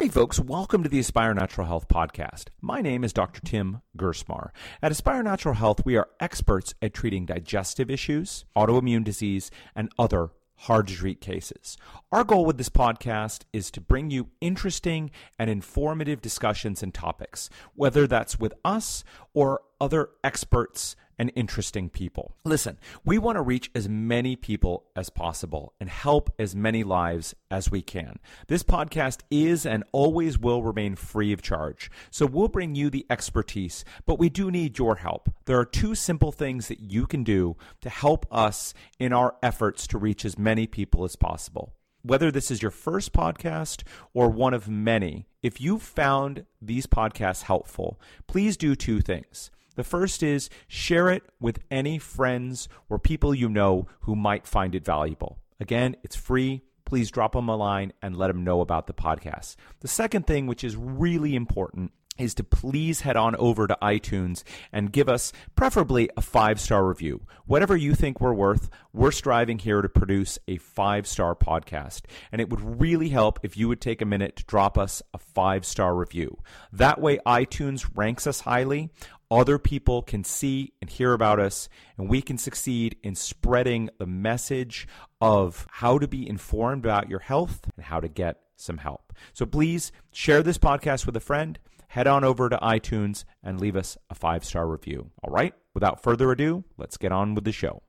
Hey, folks, welcome to the Aspire Natural Health podcast. My name is Dr. Tim Gerstmar. At Aspire Natural Health, we are experts at treating digestive issues, autoimmune disease, and other hard to treat cases. Our goal with this podcast is to bring you interesting and informative discussions and topics, whether that's with us or other experts and interesting people. Listen, we want to reach as many people as possible and help as many lives as we can. This podcast is and always will remain free of charge. So we'll bring you the expertise, but we do need your help. There are two simple things that you can do to help us in our efforts to reach as many people as possible. Whether this is your first podcast or one of many, if you've found these podcasts helpful, please do two things. The first is share it with any friends or people you know who might find it valuable. Again, it's free. Please drop them a line and let them know about the podcast. The second thing, which is really important, is to please head on over to iTunes and give us preferably a five star review. Whatever you think we're worth, we're striving here to produce a five star podcast. And it would really help if you would take a minute to drop us a five star review. That way, iTunes ranks us highly. Other people can see and hear about us, and we can succeed in spreading the message of how to be informed about your health and how to get some help. So please share this podcast with a friend head on over to iTunes and leave us a five star review. All right, without further ado, let's get on with the show.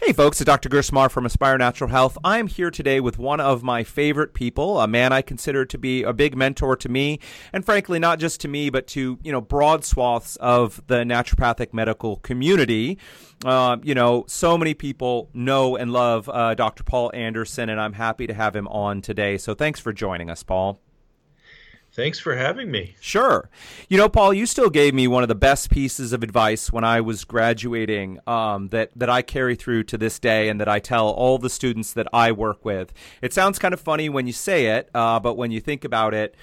Hey folks, it's Dr. Gerstmar from Aspire Natural Health. I'm here today with one of my favorite people, a man I consider to be a big mentor to me, and frankly, not just to me, but to, you know, broad swaths of the naturopathic medical community. Uh, you know, so many people know and love uh, Dr. Paul Anderson, and I'm happy to have him on today. So thanks for joining us, Paul. Thanks for having me. Sure. You know, Paul, you still gave me one of the best pieces of advice when I was graduating um, that, that I carry through to this day and that I tell all the students that I work with. It sounds kind of funny when you say it, uh, but when you think about it,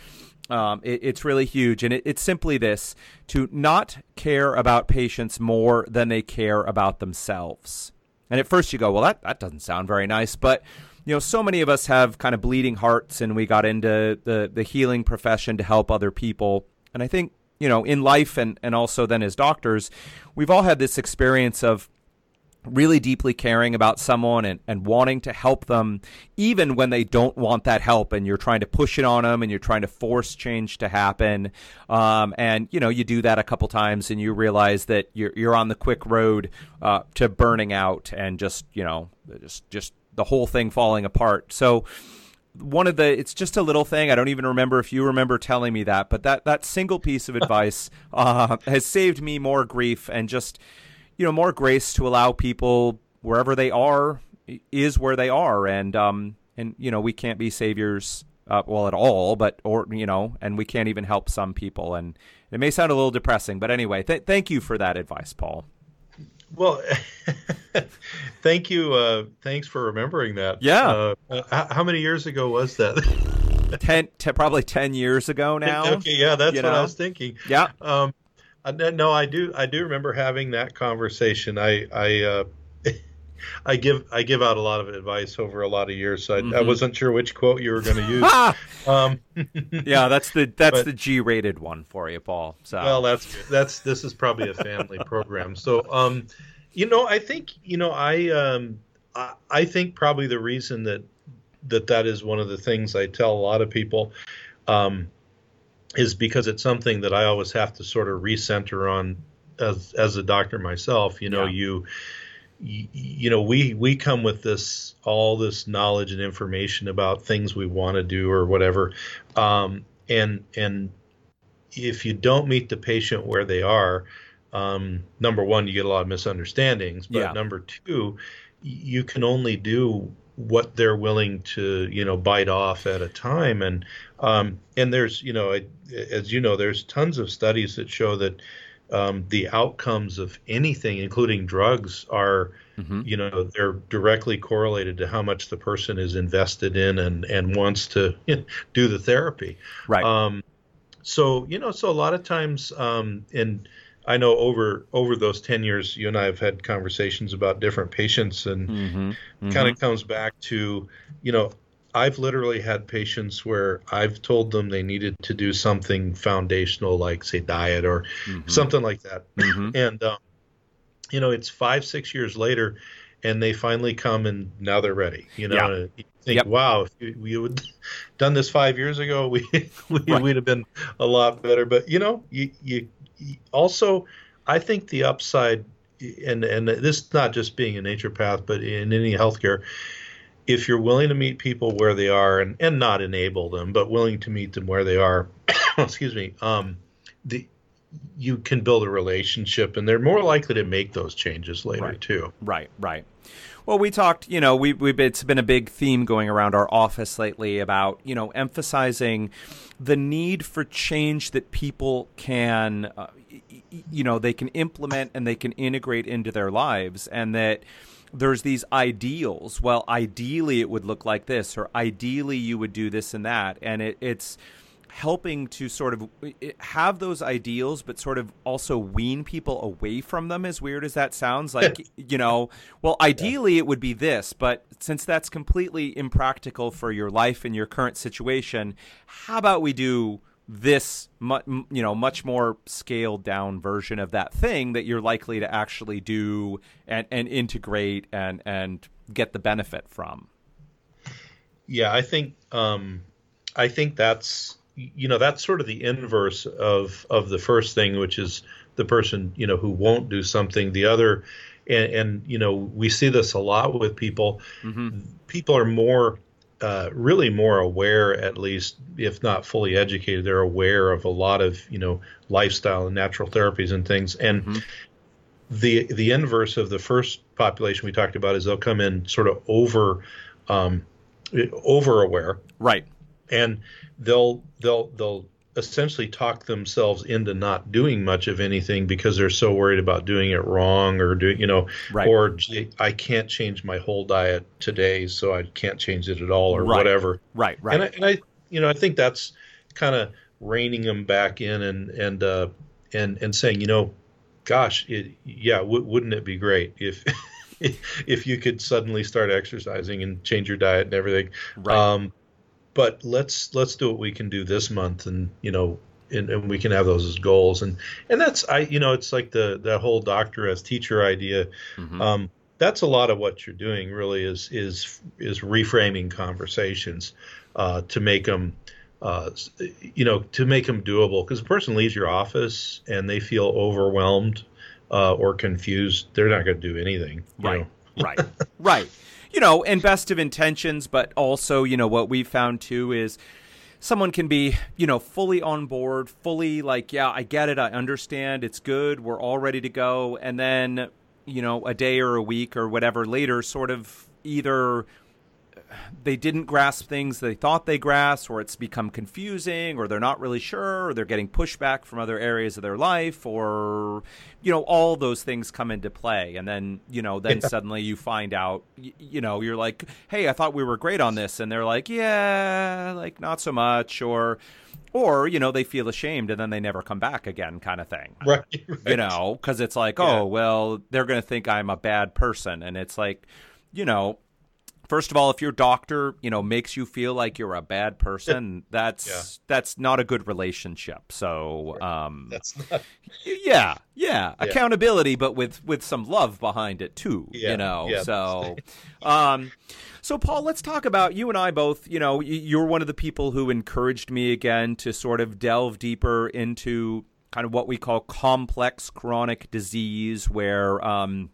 um, it, it's really huge. And it, it's simply this to not care about patients more than they care about themselves. And at first you go, well, that, that doesn't sound very nice. But you know, so many of us have kind of bleeding hearts and we got into the, the healing profession to help other people. And I think, you know, in life and, and also then as doctors, we've all had this experience of really deeply caring about someone and, and wanting to help them even when they don't want that help and you're trying to push it on them and you're trying to force change to happen um, and you know you do that a couple times and you realize that you're, you're on the quick road uh, to burning out and just you know just just the whole thing falling apart. So one of the it's just a little thing. I don't even remember if you remember telling me that, but that that single piece of advice uh, has saved me more grief and just you know more grace to allow people wherever they are is where they are, and um and you know we can't be saviors. Uh, well, at all, but or you know, and we can't even help some people, and it may sound a little depressing, but anyway, th- thank you for that advice, Paul. Well, thank you. Uh, thanks for remembering that. Yeah. Uh, how many years ago was that? ten, t- probably ten years ago now. Okay, yeah, that's what know? I was thinking. Yeah. Um, no, I do. I do remember having that conversation. I, I uh, I give I give out a lot of advice over a lot of years, so I, mm-hmm. I wasn't sure which quote you were going to use. um, yeah, that's the that's but, the G-rated one for you, Paul. So well, that's that's this is probably a family program. So, um, you know, I think you know I um, I, I think probably the reason that that that is one of the things I tell a lot of people. Um, is because it's something that I always have to sort of recenter on as as a doctor myself. You know, yeah. you you know we we come with this all this knowledge and information about things we want to do or whatever um, and and if you don't meet the patient where they are um, number one you get a lot of misunderstandings but yeah. number two you can only do what they're willing to you know bite off at a time and um, and there's you know as you know there's tons of studies that show that um, the outcomes of anything, including drugs, are mm-hmm. you know they're directly correlated to how much the person is invested in and and wants to you know, do the therapy. Right. Um, so you know, so a lot of times, um, and I know over over those ten years, you and I have had conversations about different patients, and mm-hmm. mm-hmm. kind of comes back to you know I've literally had patients where I've told them they needed to do something foundational, like say diet or mm-hmm. something like that, mm-hmm. and um, you know it's five six years later, and they finally come and now they're ready. You know, yeah. you think, yep. wow, if we would done this five years ago, we, we right. would have been a lot better. But you know, you, you, you also, I think the upside, and and this not just being a naturopath, but in any healthcare if you're willing to meet people where they are and, and not enable them, but willing to meet them where they are, excuse me, um, the you can build a relationship and they're more likely to make those changes later right. too. Right, right. Well, we talked, you know, we, we it's been a big theme going around our office lately about, you know, emphasizing the need for change that people can, uh, you know, they can implement and they can integrate into their lives, and that there's these ideals. Well, ideally it would look like this, or ideally you would do this and that, and it, it's helping to sort of have those ideals, but sort of also wean people away from them. As weird as that sounds, like you know, well, ideally it would be this, but since that's completely impractical for your life and your current situation, how about we do this you know much more scaled down version of that thing that you're likely to actually do and, and integrate and and get the benefit from. Yeah i think um i think that's you know that's sort of the inverse of of the first thing which is the person you know who won't do something. The other and, and you know we see this a lot with people. Mm-hmm. people are more uh, really more aware, at least if not fully educated, they're aware of a lot of you know lifestyle and natural therapies and things. And mm-hmm. the the inverse of the first population we talked about is they'll come in sort of over um, over aware, right? And they'll they'll they'll essentially talk themselves into not doing much of anything because they're so worried about doing it wrong or doing you know right. or I can't change my whole diet today so I can't change it at all or right. whatever right right and I, and I you know I think that's kind of reining them back in and and uh, and and saying you know gosh it, yeah w- wouldn't it be great if if you could suddenly start exercising and change your diet and everything right. um, but let's let's do what we can do this month and you know and, and, we can have those as goals. And and that's i you know it's like the the whole doctor as teacher idea. Mm-hmm. um, that's a lot of what you're doing really is is is reframing conversations uh, to make them uh, you know to make them doable. Because a person leaves your office and they feel overwhelmed uh, or confused they're not going to do anything right. right. Right you know, and best of intentions, but also, you know, what we've found too is someone can be, you know, fully on board, fully like, yeah, I get it, I understand, it's good, we're all ready to go, and then, you know, a day or a week or whatever later, sort of either they didn't grasp things they thought they grasped, or it's become confusing, or they're not really sure, or they're getting pushback from other areas of their life, or you know, all those things come into play, and then you know, then yeah. suddenly you find out, you, know, you're like, hey, I thought we were great on this, and they're like, yeah, like not so much, or or you know they feel ashamed and then they never come back again kind of thing right, right. you know because it's like yeah. oh well they're going to think i'm a bad person and it's like you know first of all, if your doctor, you know, makes you feel like you're a bad person, that's yeah. that's not a good relationship. So, um, that's not... yeah, yeah, yeah, accountability, but with with some love behind it too. Yeah. You know, so, um, so Paul, let's talk about you and I both. You know, you're one of the people who encouraged me again to sort of delve deeper into kind of what we call complex chronic disease, where um,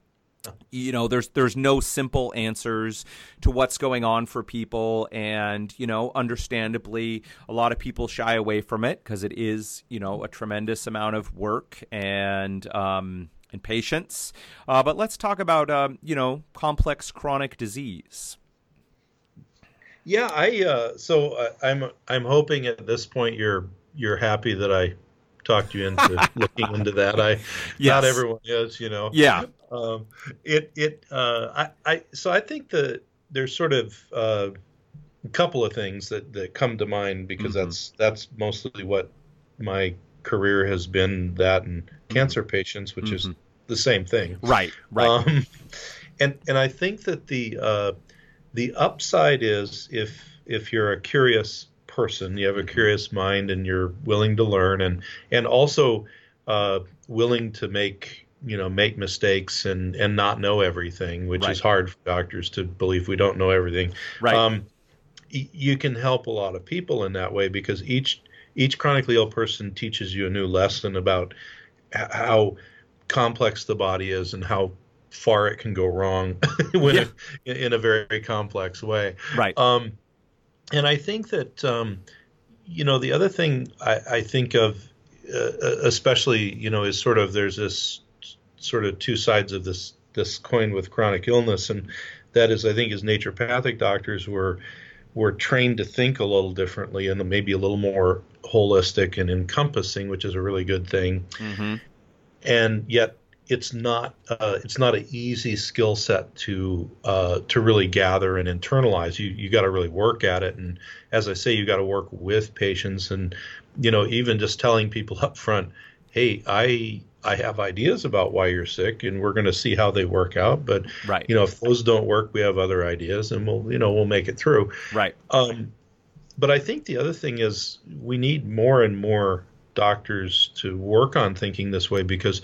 you know there's there's no simple answers to what's going on for people. And you know understandably a lot of people shy away from it because it is you know a tremendous amount of work and um and patience. Uh, but let's talk about um, you know complex chronic disease. Yeah i uh, so uh, i'm i'm hoping at this point you're you're happy that i talked you into looking into that. I yes. not everyone is, you know. Yeah. Um, it it uh, I I so I think that there's sort of uh, a couple of things that that come to mind because mm-hmm. that's that's mostly what my career has been that and mm-hmm. cancer patients, which mm-hmm. is the same thing. Right. Right. Um, and and I think that the uh, the upside is if if you're a curious person, you have a mm-hmm. curious mind, and you're willing to learn, and and also uh, willing to make you know make mistakes and and not know everything, which right. is hard for doctors to believe we don't know everything. Right. Um, y- you can help a lot of people in that way because each each chronically ill person teaches you a new lesson about how complex the body is and how far it can go wrong when yeah. it, in a very complex way. Right. Um, and I think that um, you know the other thing I, I think of, uh, especially you know, is sort of there's this sort of two sides of this this coin with chronic illness, and that is I think as naturopathic doctors we're we're trained to think a little differently and maybe a little more holistic and encompassing, which is a really good thing. Mm-hmm. And yet it's not uh, it's not an easy skill set to uh, to really gather and internalize. You you got to really work at it, and as I say, you got to work with patients, and you know even just telling people up front, hey, I I have ideas about why you're sick, and we're going to see how they work out. But right. you know if those don't work, we have other ideas, and we'll you know we'll make it through. Right. Um, but I think the other thing is we need more and more doctors to work on thinking this way because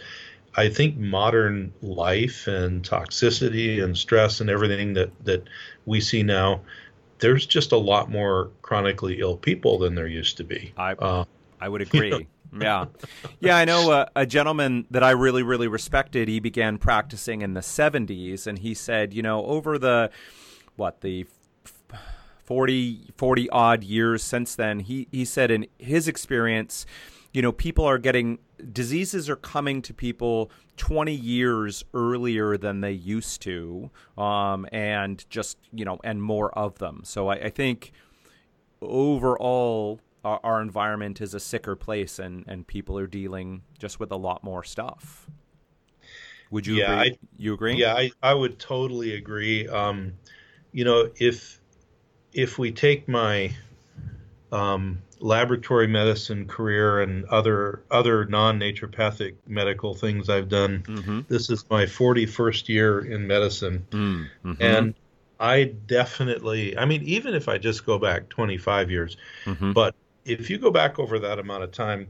I think modern life and toxicity and stress and everything that, that we see now, there's just a lot more chronically ill people than there used to be. I, uh, I would agree. You know? yeah. Yeah, I know uh, a gentleman that I really, really respected. He began practicing in the 70s, and he said, you know, over the, what, the 40, 40 odd years since then, he, he said in his experience, you know, people are getting diseases are coming to people 20 years earlier than they used to, um, and just you know, and more of them. So I, I think overall, our, our, environment is a sicker place, and and people are dealing just with a lot more stuff. Would you yeah, agree? I, you agree? Yeah, I, I would totally agree. Um, you know, if if we take my um, laboratory medicine career and other other non naturopathic medical things I've done. Mm-hmm. This is my 41st year in medicine, mm-hmm. and I definitely, I mean, even if I just go back 25 years, mm-hmm. but if you go back over that amount of time,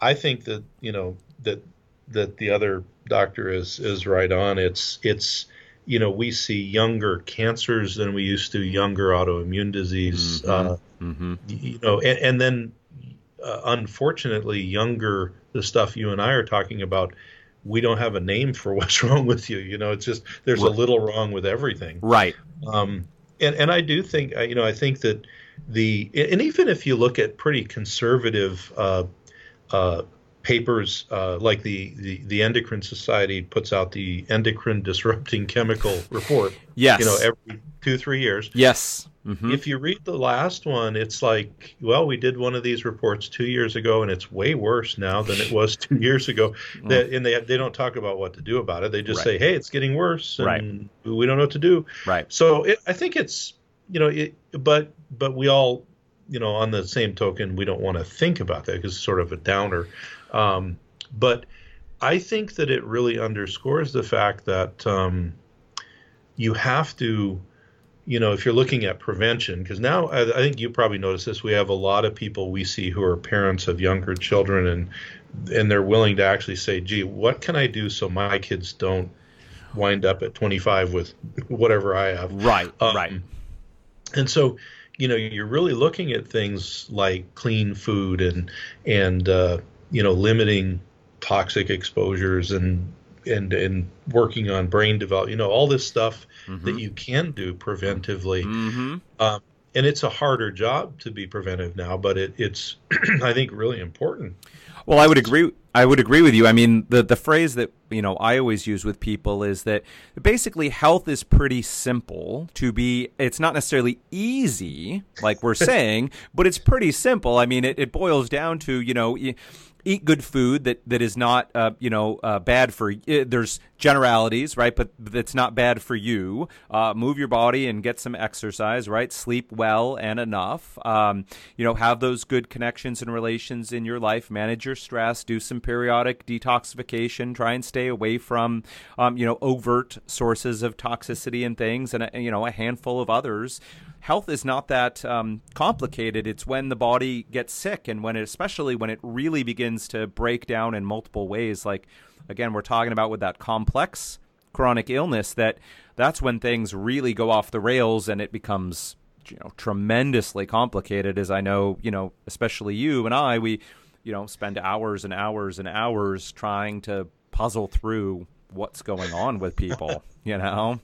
I think that you know that that the other doctor is is right on. It's it's you know we see younger cancers than we used to, younger autoimmune disease. Mm-hmm. Uh, Mm-hmm. You know, and, and then uh, unfortunately, younger the stuff you and I are talking about, we don't have a name for what's wrong with you. You know, it's just there's right. a little wrong with everything. Right. Um, and and I do think you know I think that the and even if you look at pretty conservative uh, uh, papers uh, like the, the the endocrine society puts out the endocrine disrupting chemical report yes you know every two three years yes Mm-hmm. If you read the last one, it's like, well, we did one of these reports two years ago, and it's way worse now than it was two years ago. That, and they they don't talk about what to do about it. They just right. say, hey, it's getting worse, and right. we don't know what to do. Right. So it, I think it's you know, it, but but we all you know, on the same token, we don't want to think about that because it's sort of a downer. Um, but I think that it really underscores the fact that um, you have to you know, if you're looking at prevention, because now I, I, think you probably notice this, we have a lot of people we see who are parents of younger children, and and they're willing to actually say, "Gee, what can I do so my kids don't wind up at 25 with whatever I have?" Right, um, right. And so, you know, you're really looking at things like clean food and and uh, you know limiting toxic exposures and and and working on brain development. You know, all this stuff mm-hmm. that you can do preventively. Mm-hmm. Um, and it's a harder job to be preventive now, but it, it's I think really important. Well, I would agree. I would agree with you. I mean, the the phrase that you know I always use with people is that basically health is pretty simple to be. It's not necessarily easy, like we're saying, but it's pretty simple. I mean, it, it boils down to you know eat good food that that is not uh, you know uh, bad for uh, there's generalities right but that's not bad for you. Uh, move your body and get some exercise right? Sleep well and enough. Um, you know have those good connections and relations in your life. Manage your stress. Do some periodic detoxification. Try and stay away from, um, you know, overt sources of toxicity and things, and you know, a handful of others. Health is not that um, complicated. It's when the body gets sick, and when it, especially when it really begins to break down in multiple ways. Like again, we're talking about with that complex chronic illness that that's when things really go off the rails and it becomes you know tremendously complicated as i know you know especially you and i we you know spend hours and hours and hours trying to puzzle through what's going on with people you know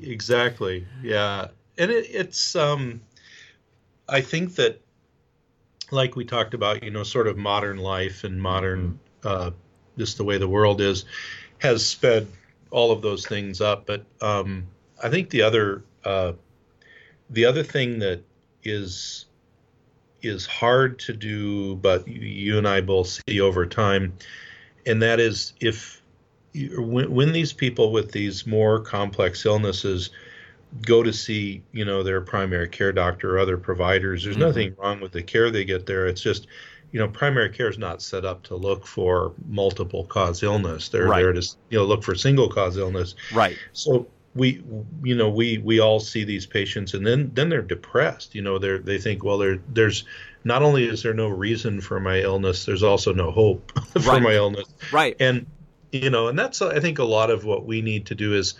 exactly yeah and it, it's um i think that like we talked about you know sort of modern life and modern uh just the way the world is has sped all of those things up. But um i think the other uh the other thing that is is hard to do, but you and I both see over time, and that is if when, when these people with these more complex illnesses go to see you know their primary care doctor or other providers, there's mm-hmm. nothing wrong with the care they get there. It's just you know, primary care is not set up to look for multiple cause illness. They're right. there to you know look for single cause illness. Right. So we you know we we all see these patients and then then they're depressed you know they they think well there there's not only is there no reason for my illness there's also no hope for right. my illness right and you know and that's i think a lot of what we need to do is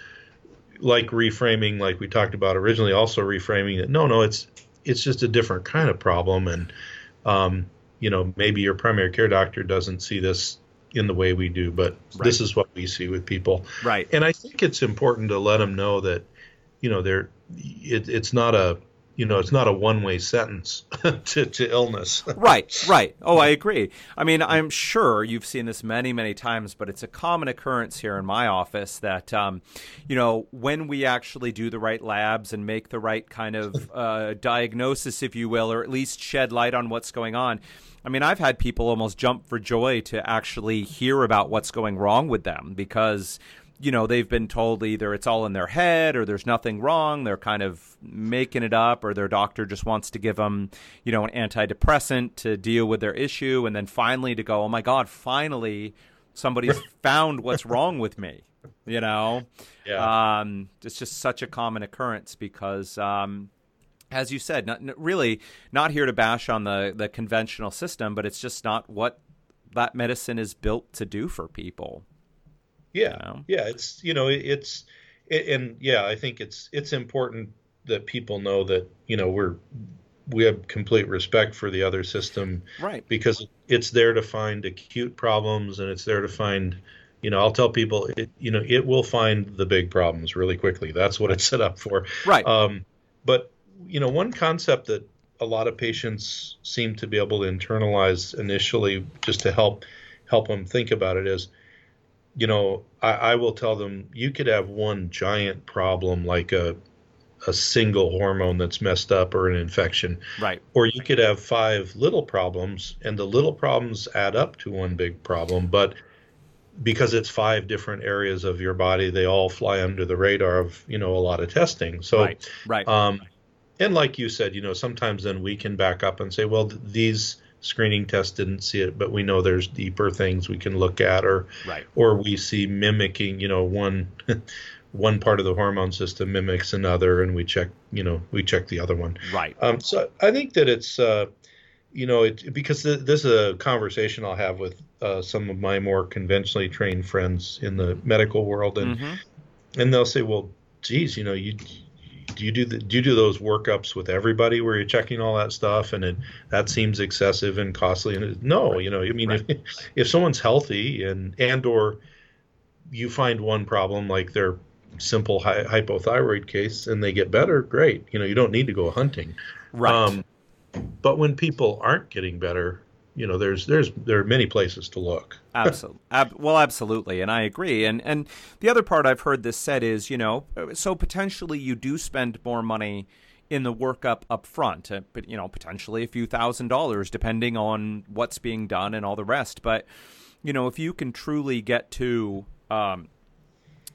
like reframing like we talked about originally also reframing that no no it's it's just a different kind of problem and um you know maybe your primary care doctor doesn't see this in the way we do, but right. this is what we see with people. Right. And I think it's important to let them know that, you know, they're, it, it's not a, you know, it's not a one way sentence to, to illness. right, right. Oh, I agree. I mean, I'm sure you've seen this many, many times, but it's a common occurrence here in my office that, um, you know, when we actually do the right labs and make the right kind of uh, diagnosis, if you will, or at least shed light on what's going on, I mean, I've had people almost jump for joy to actually hear about what's going wrong with them because, you know, they've been told either it's all in their head or there's nothing wrong. They're kind of making it up or their doctor just wants to give them, you know, an antidepressant to deal with their issue. And then finally to go, oh my God, finally somebody's found what's wrong with me. You know, yeah. Um, it's just such a common occurrence because, um, as you said, not, really not here to bash on the, the conventional system, but it's just not what that medicine is built to do for people. Yeah, you know? yeah, it's you know it's it, and yeah, I think it's it's important that people know that you know we're we have complete respect for the other system, right? Because it's there to find acute problems and it's there to find you know, I'll tell people, it, you know, it will find the big problems really quickly. That's what it's set up for. Right. Um, but you know, one concept that a lot of patients seem to be able to internalize initially, just to help help them think about it, is, you know, I, I will tell them you could have one giant problem like a a single hormone that's messed up or an infection. Right. Or you could have five little problems and the little problems add up to one big problem, but because it's five different areas of your body, they all fly under the radar of, you know, a lot of testing. So right. right. Um, and like you said, you know, sometimes then we can back up and say, well, th- these screening test didn't see it, but we know there's deeper things we can look at, or right. or we see mimicking, you know, one one part of the hormone system mimics another, and we check, you know, we check the other one. Right. Um, so I think that it's, uh, you know, it because th- this is a conversation I'll have with uh, some of my more conventionally trained friends in the medical world, and mm-hmm. and they'll say, well, geez, you know, you do you do the, do you do those workups with everybody where you're checking all that stuff and it, that seems excessive and costly? And it, no right. you know i mean right. if, if someone's healthy and and or you find one problem like their simple hy- hypothyroid case and they get better great. You know you don't need to go hunting. Right. Um, but when people aren't getting better you know there's there's there are many places to look absolutely Ab- well absolutely and i agree and and the other part i've heard this said is you know so potentially you do spend more money in the workup up front uh, but you know potentially a few thousand dollars depending on what's being done and all the rest but you know if you can truly get to um,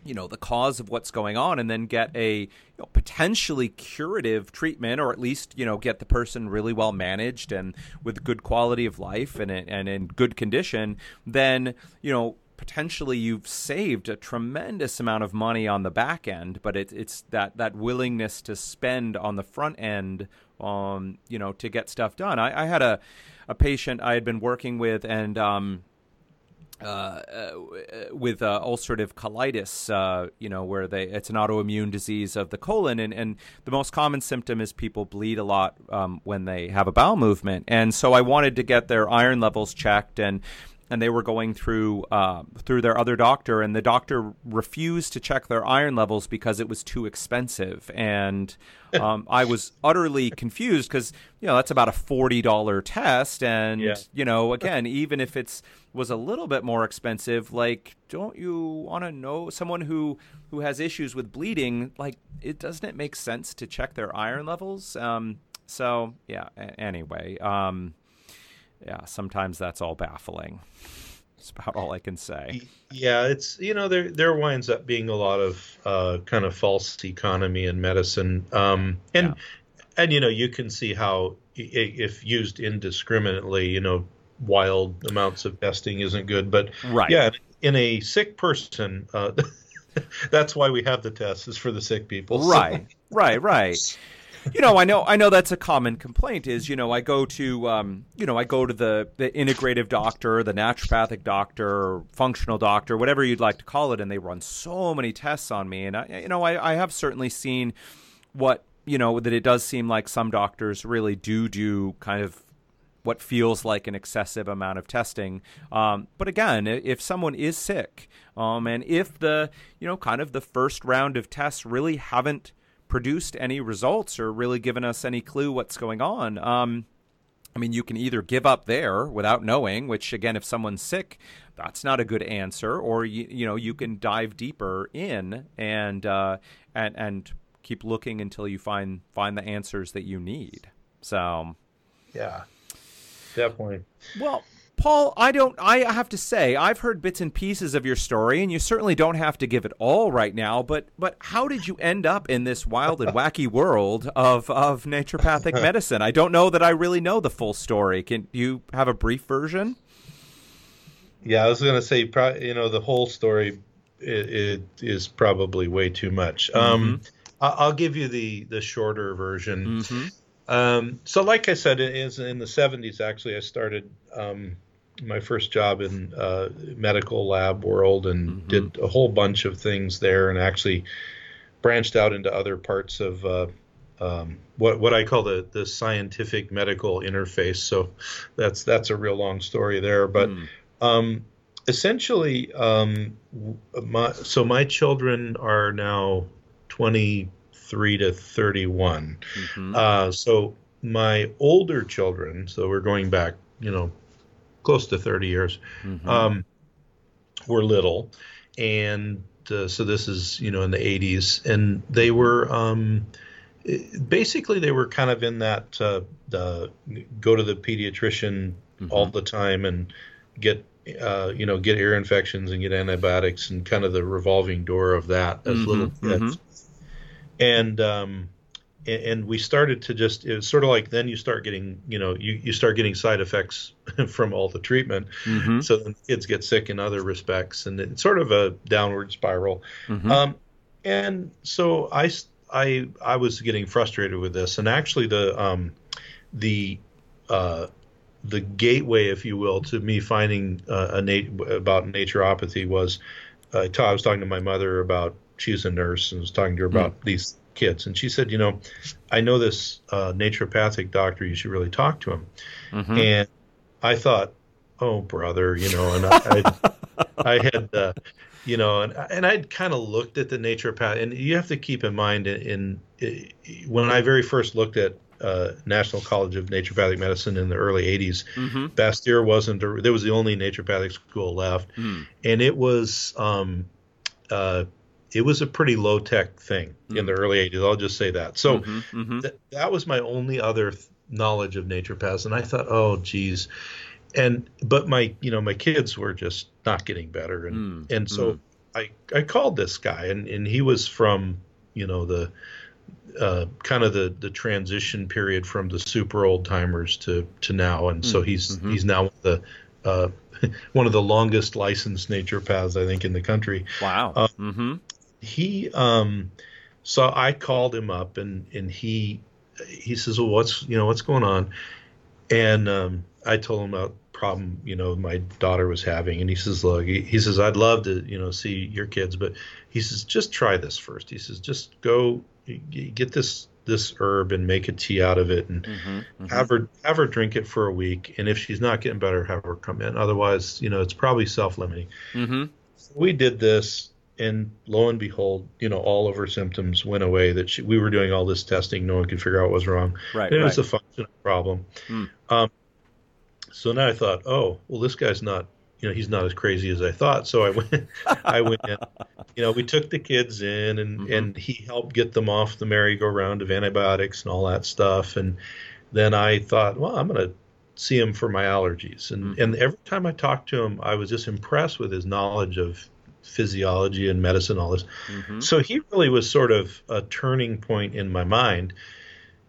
you know the cause of what's going on and then get a you know, potentially curative treatment or at least you know get the person really well managed and with good quality of life and and in good condition then you know potentially you've saved a tremendous amount of money on the back end but it, it's that that willingness to spend on the front end um you know to get stuff done. I, I had a a patient i had been working with and um uh, uh, with uh, ulcerative colitis, uh, you know, where they it's an autoimmune disease of the colon, and, and the most common symptom is people bleed a lot um, when they have a bowel movement, and so I wanted to get their iron levels checked, and and they were going through uh, through their other doctor, and the doctor refused to check their iron levels because it was too expensive, and um, I was utterly confused because you know that's about a forty dollar test, and yeah. you know again even if it's was a little bit more expensive, like don't you want to know someone who who has issues with bleeding? Like it doesn't it make sense to check their iron levels? Um, so yeah. Anyway. Um, yeah, sometimes that's all baffling. That's about all I can say. Yeah, it's you know there there winds up being a lot of uh, kind of false economy in medicine, um, and yeah. and you know you can see how if used indiscriminately, you know, wild amounts of testing isn't good. But right. yeah, in a sick person, uh, that's why we have the tests is for the sick people. Right, so. right, right you know, I know, I know that's a common complaint. Is you know, I go to, um, you know, I go to the the integrative doctor, the naturopathic doctor, functional doctor, whatever you'd like to call it, and they run so many tests on me, and I, you know, I, I have certainly seen what you know that it does seem like some doctors really do do kind of what feels like an excessive amount of testing. Um, but again, if someone is sick, um, and if the you know kind of the first round of tests really haven't produced any results or really given us any clue what's going on. Um, I mean, you can either give up there without knowing, which again, if someone's sick, that's not a good answer, or you, you know, you can dive deeper in and uh, and and keep looking until you find find the answers that you need. So, yeah, definitely. Well, Paul, I don't. I have to say, I've heard bits and pieces of your story, and you certainly don't have to give it all right now. But, but how did you end up in this wild and wacky world of of naturopathic medicine? I don't know that I really know the full story. Can you have a brief version? Yeah, I was going to say, you know, the whole story it, it is probably way too much. Mm-hmm. Um, I'll give you the the shorter version. Mm-hmm. Um, so, like I said, in, in the 70s, actually, I started um, my first job in uh, medical lab world and mm-hmm. did a whole bunch of things there and actually branched out into other parts of uh, um, what what I call the the scientific medical interface. So that's that's a real long story there, but mm. um, essentially, um, my so my children are now twenty three to thirty one. Mm-hmm. Uh, so my older children, so we're going back, you know, close to 30 years, mm-hmm. um, were little, and uh, so this is you know in the 80s, and they were um, basically they were kind of in that uh, the go to the pediatrician mm-hmm. all the time and get uh, you know get ear infections and get antibiotics and kind of the revolving door of that as mm-hmm. little kids, mm-hmm. and um, and we started to just it was sort of like then you start getting you know you, you start getting side effects from all the treatment mm-hmm. so then kids get sick in other respects and it's sort of a downward spiral mm-hmm. um, and so I, I I was getting frustrated with this and actually the um, the uh, the gateway if you will to me finding uh, a nat- about naturopathy was uh, I was talking to my mother about she's a nurse and was talking to her about mm-hmm. these kids. And she said, you know, I know this uh, naturopathic doctor. You should really talk to him. Mm-hmm. And I thought, oh brother, you know, and I, I, I had, uh, you know, and and I'd kind of looked at the naturopath, and you have to keep in mind in, in when I very first looked at uh, National College of Naturopathic Medicine in the early 80s. Mm-hmm. Bastyr wasn't, there was the only naturopathic school left. Mm. And it was um, uh, it was a pretty low tech thing mm-hmm. in the mm. early 80s. I'll just say that. So mm-hmm, mm-hmm. Th- that was my only other th- knowledge of naturopaths, and I thought, oh, geez. And but my you know my kids were just not getting better, and mm, and so mm. I I called this guy, and and he was from you know the uh, kind of the the transition period from the super old timers to to now, and so he's Mm-hmm. he's now the uh, one of the longest licensed naturopaths I think in the country. Wow. Uh, mm-hmm. He um, so I called him up, and and he he says, well, what's you know what's going on, and um, I told him about problem you know my daughter was having and he says look he, he says i'd love to you know see your kids but he says just try this first he says just go get this this herb and make a tea out of it and Mm-hmm. have her have her drink it for a week and if she's not getting better have her come in otherwise you know it's probably self-limiting Mm-hmm. so we did this and lo and behold you know all of her symptoms went away that she, we were doing all this testing no one could figure out what was wrong Right. it right. was a functional problem. Hmm. Um, so now I thought, oh, well, this guy's not, you know, he's not as crazy as I thought. So I went, I went in, you know, we took the kids in and, Mhm. and he helped get them off the merry-go-round of antibiotics and all that stuff. And then I thought, well, I'm going to see him for my allergies. And, Mhm. and every time I talked to him, I was just impressed with his knowledge of physiology and medicine, all this. Mhm. So he really was sort of a turning point in my mind.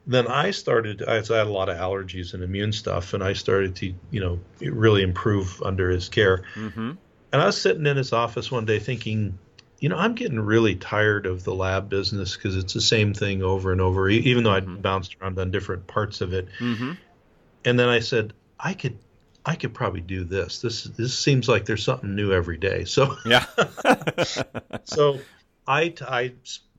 Then I started, I had a lot of allergies and immune stuff, and I started to, you know, really improve under his care. Mm-hmm. And I was sitting in his office one day thinking, you know, I'm getting really tired of the lab business because it's the same thing over and over, even though I'd Mhm. bounced around on different parts of it. Mm-hmm. And then I said, I could, I could probably do this. This, this seems like there's something new every day. So, Yeah. so I, I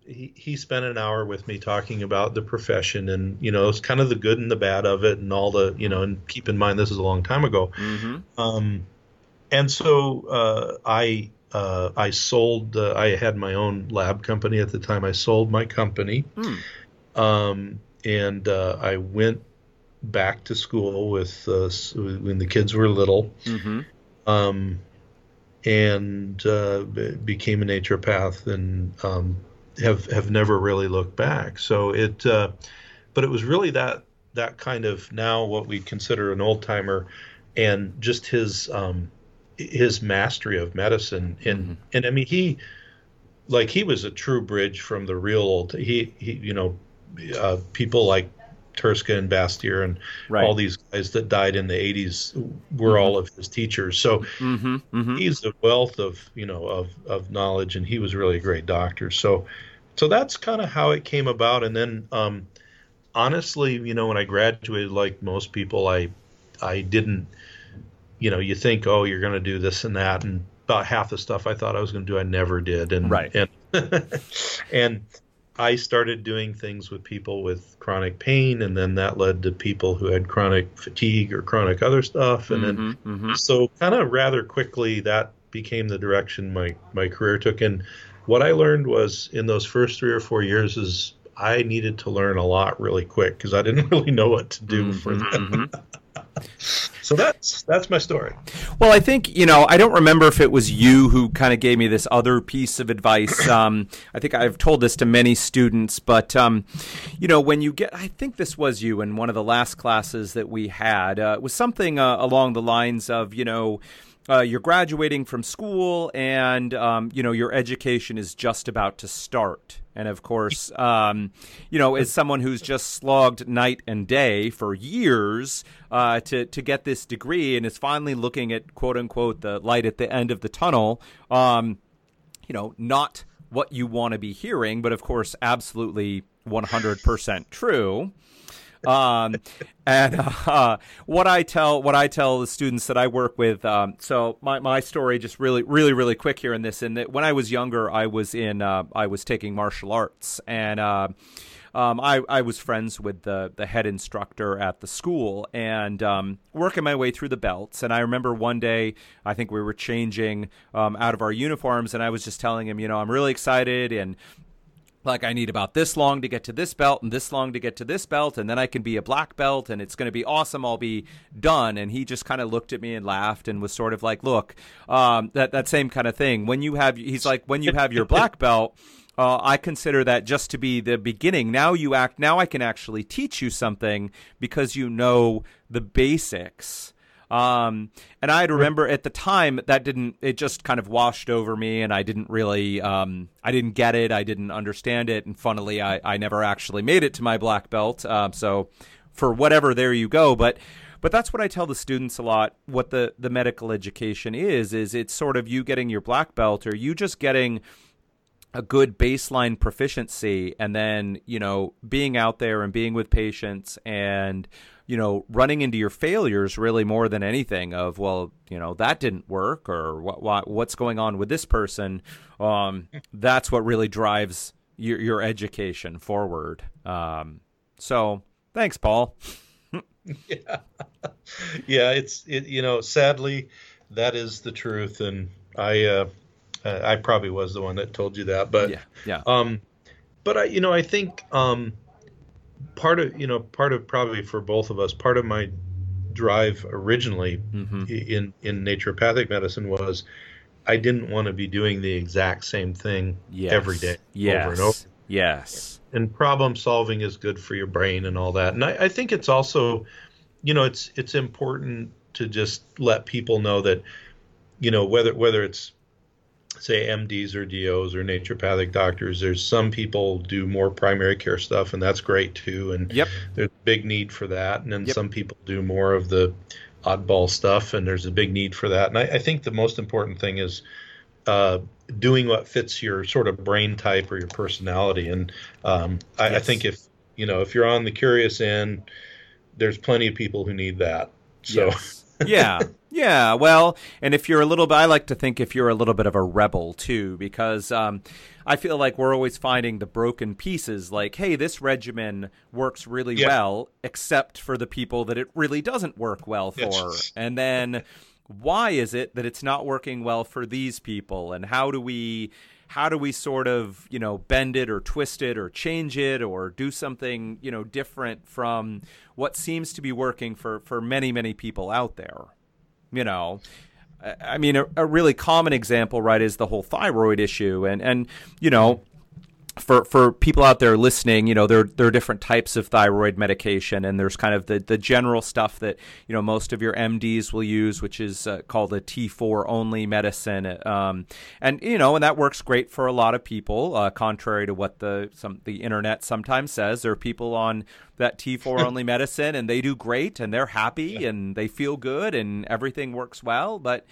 he, he spent an hour with me talking about the profession and you know it's kind of the good and the bad of it and all the you know and keep in mind this is a long time ago mm-hmm. um, and so uh, I uh, I sold uh, I had my own lab company at the time I sold my company Mm. um, and uh, I went back to school with uh, when the kids were little Mm-hmm. um, and uh, became a naturopath and um, have have never really looked back. So it, uh, but it was really that that kind of now what we consider an old timer, and just his um, his mastery of medicine and Mhm. and I mean he like he was a true bridge from the real old he he you know uh, people like Turska and Bastyr and Right. all these guys that died in the 80s were Mhm. all of his teachers. So Mm-hmm. Mm-hmm. he's a wealth of, you know, of, of knowledge and he was really a great doctor. So, so that's kind of how it came about. And then, um, honestly, you know, when I graduated, like most people, I, I didn't, you know, you think, oh, you're going to do this and that. And about half the stuff I thought I was going to do, I never did. And, Right. and, and I started doing things with people with chronic pain, and then that led to people who had chronic fatigue or chronic other stuff, and then Mm-hmm. Mm-hmm. so kind of rather quickly that became the direction my my career took. And what I learned was in those first three or four years is I needed to learn a lot really quick because I didn't really know what to do for that. So that's that's my story. Well, I think, you know, I don't remember if it was you who kind of gave me this other piece of advice. Um, I think I've told this to many students, but, um, you know, when you get, I think this was you in one of the last classes that we had, uh, it was something uh, along the lines of, you know, uh, you're graduating from school and um, you know your education is just about to start. And of course um, you know as someone who's just slogged night and day for years uh, to, to get this degree and is finally looking at quote unquote the light at the end of the tunnel um, you know not what you want to be hearing but of course absolutely 100% true um, and uh, what I tell what I tell the students that I work with. Um, so my, my story, just really really really quick here in this. In that when I was younger, I was in uh, I was taking martial arts, and uh, um, I I was friends with the the head instructor at the school, and um, working my way through the belts. And I remember one day, I think we were changing um, out of our uniforms, and I was just telling him, you know, I'm really excited and like I need about this long to get to this belt and this long to get to this belt and then I can be a black belt and it's going to be awesome I'll be done and he just kind of looked at me and laughed and was sort of like look um, that that same kind of thing when you have he's like when you have your black belt uh, I consider that just to be the beginning. Now you act. Now I can actually teach you something because you know the basics Um, and I remember at the time that didn't, it just kind of washed over me and I didn't really, um, I didn't get it. I didn't understand it. And funnily, I, I never actually made it to my black belt. Um, so for whatever, there you go. But, but that's what I tell the students a lot. What the, the medical education is, is it's sort of you getting your black belt or you just getting, a good baseline proficiency and then you know being out there and being with patients and you know running into your failures really more than anything of well you know that didn't work or what, what what's going on with this person um, that's what really drives your your education forward. Um, so thanks paul. Yeah. Yeah it's it you know sadly that is the truth and i uh I probably was the one that told you that, but yeah, yeah. Um, but I, you know, I think um, part of you know part of probably for both of us, part of my drive originally mm-hmm. in in naturopathic medicine was I didn't want to be doing the exact same thing yes. every day yes. over and over. Yes. And problem solving is good for your brain and all that. And I, I think it's also, you know, it's it's important to just let people know that, you know, whether whether it's say MDs or DOs or naturopathic doctors. There's some people do more primary care stuff, and that's great too. And yep. there's a big need for that. And then yep. some people do more of the oddball stuff, and there's a big need for that. And I, I think the most important thing is uh, doing what fits your sort of brain type or your personality. And um, I, yes. I think if you know if you're on the curious end, there's plenty of people who need that. So. Yes. Yeah, yeah. Well, and if you're a little bit, I like to think if you're a little bit of a rebel too, because um, I feel like we're always finding the broken pieces. Like, hey, this regimen works really yeah. well, except for the people that it really doesn't work well for, yes. and then why is it that it's not working well for these people, and how do we? How do we sort of you know bend it or twist it or change it or do something you know different from what seems to be working for for many many people out there you know? I mean, a, a, really common example, right, is the whole thyroid issue, and and you know, for for people out there listening, you know, there there are different types of thyroid medication, and there's kind of the the general stuff that you know most of your MDs will use, which is uh, called a T4 only medicine, um, and you know, and that works great for a lot of people. Uh, contrary to what the some the internet sometimes says, there are people on that T4 only medicine, and they do great, and they're happy, yeah. and they feel good, and everything works well, but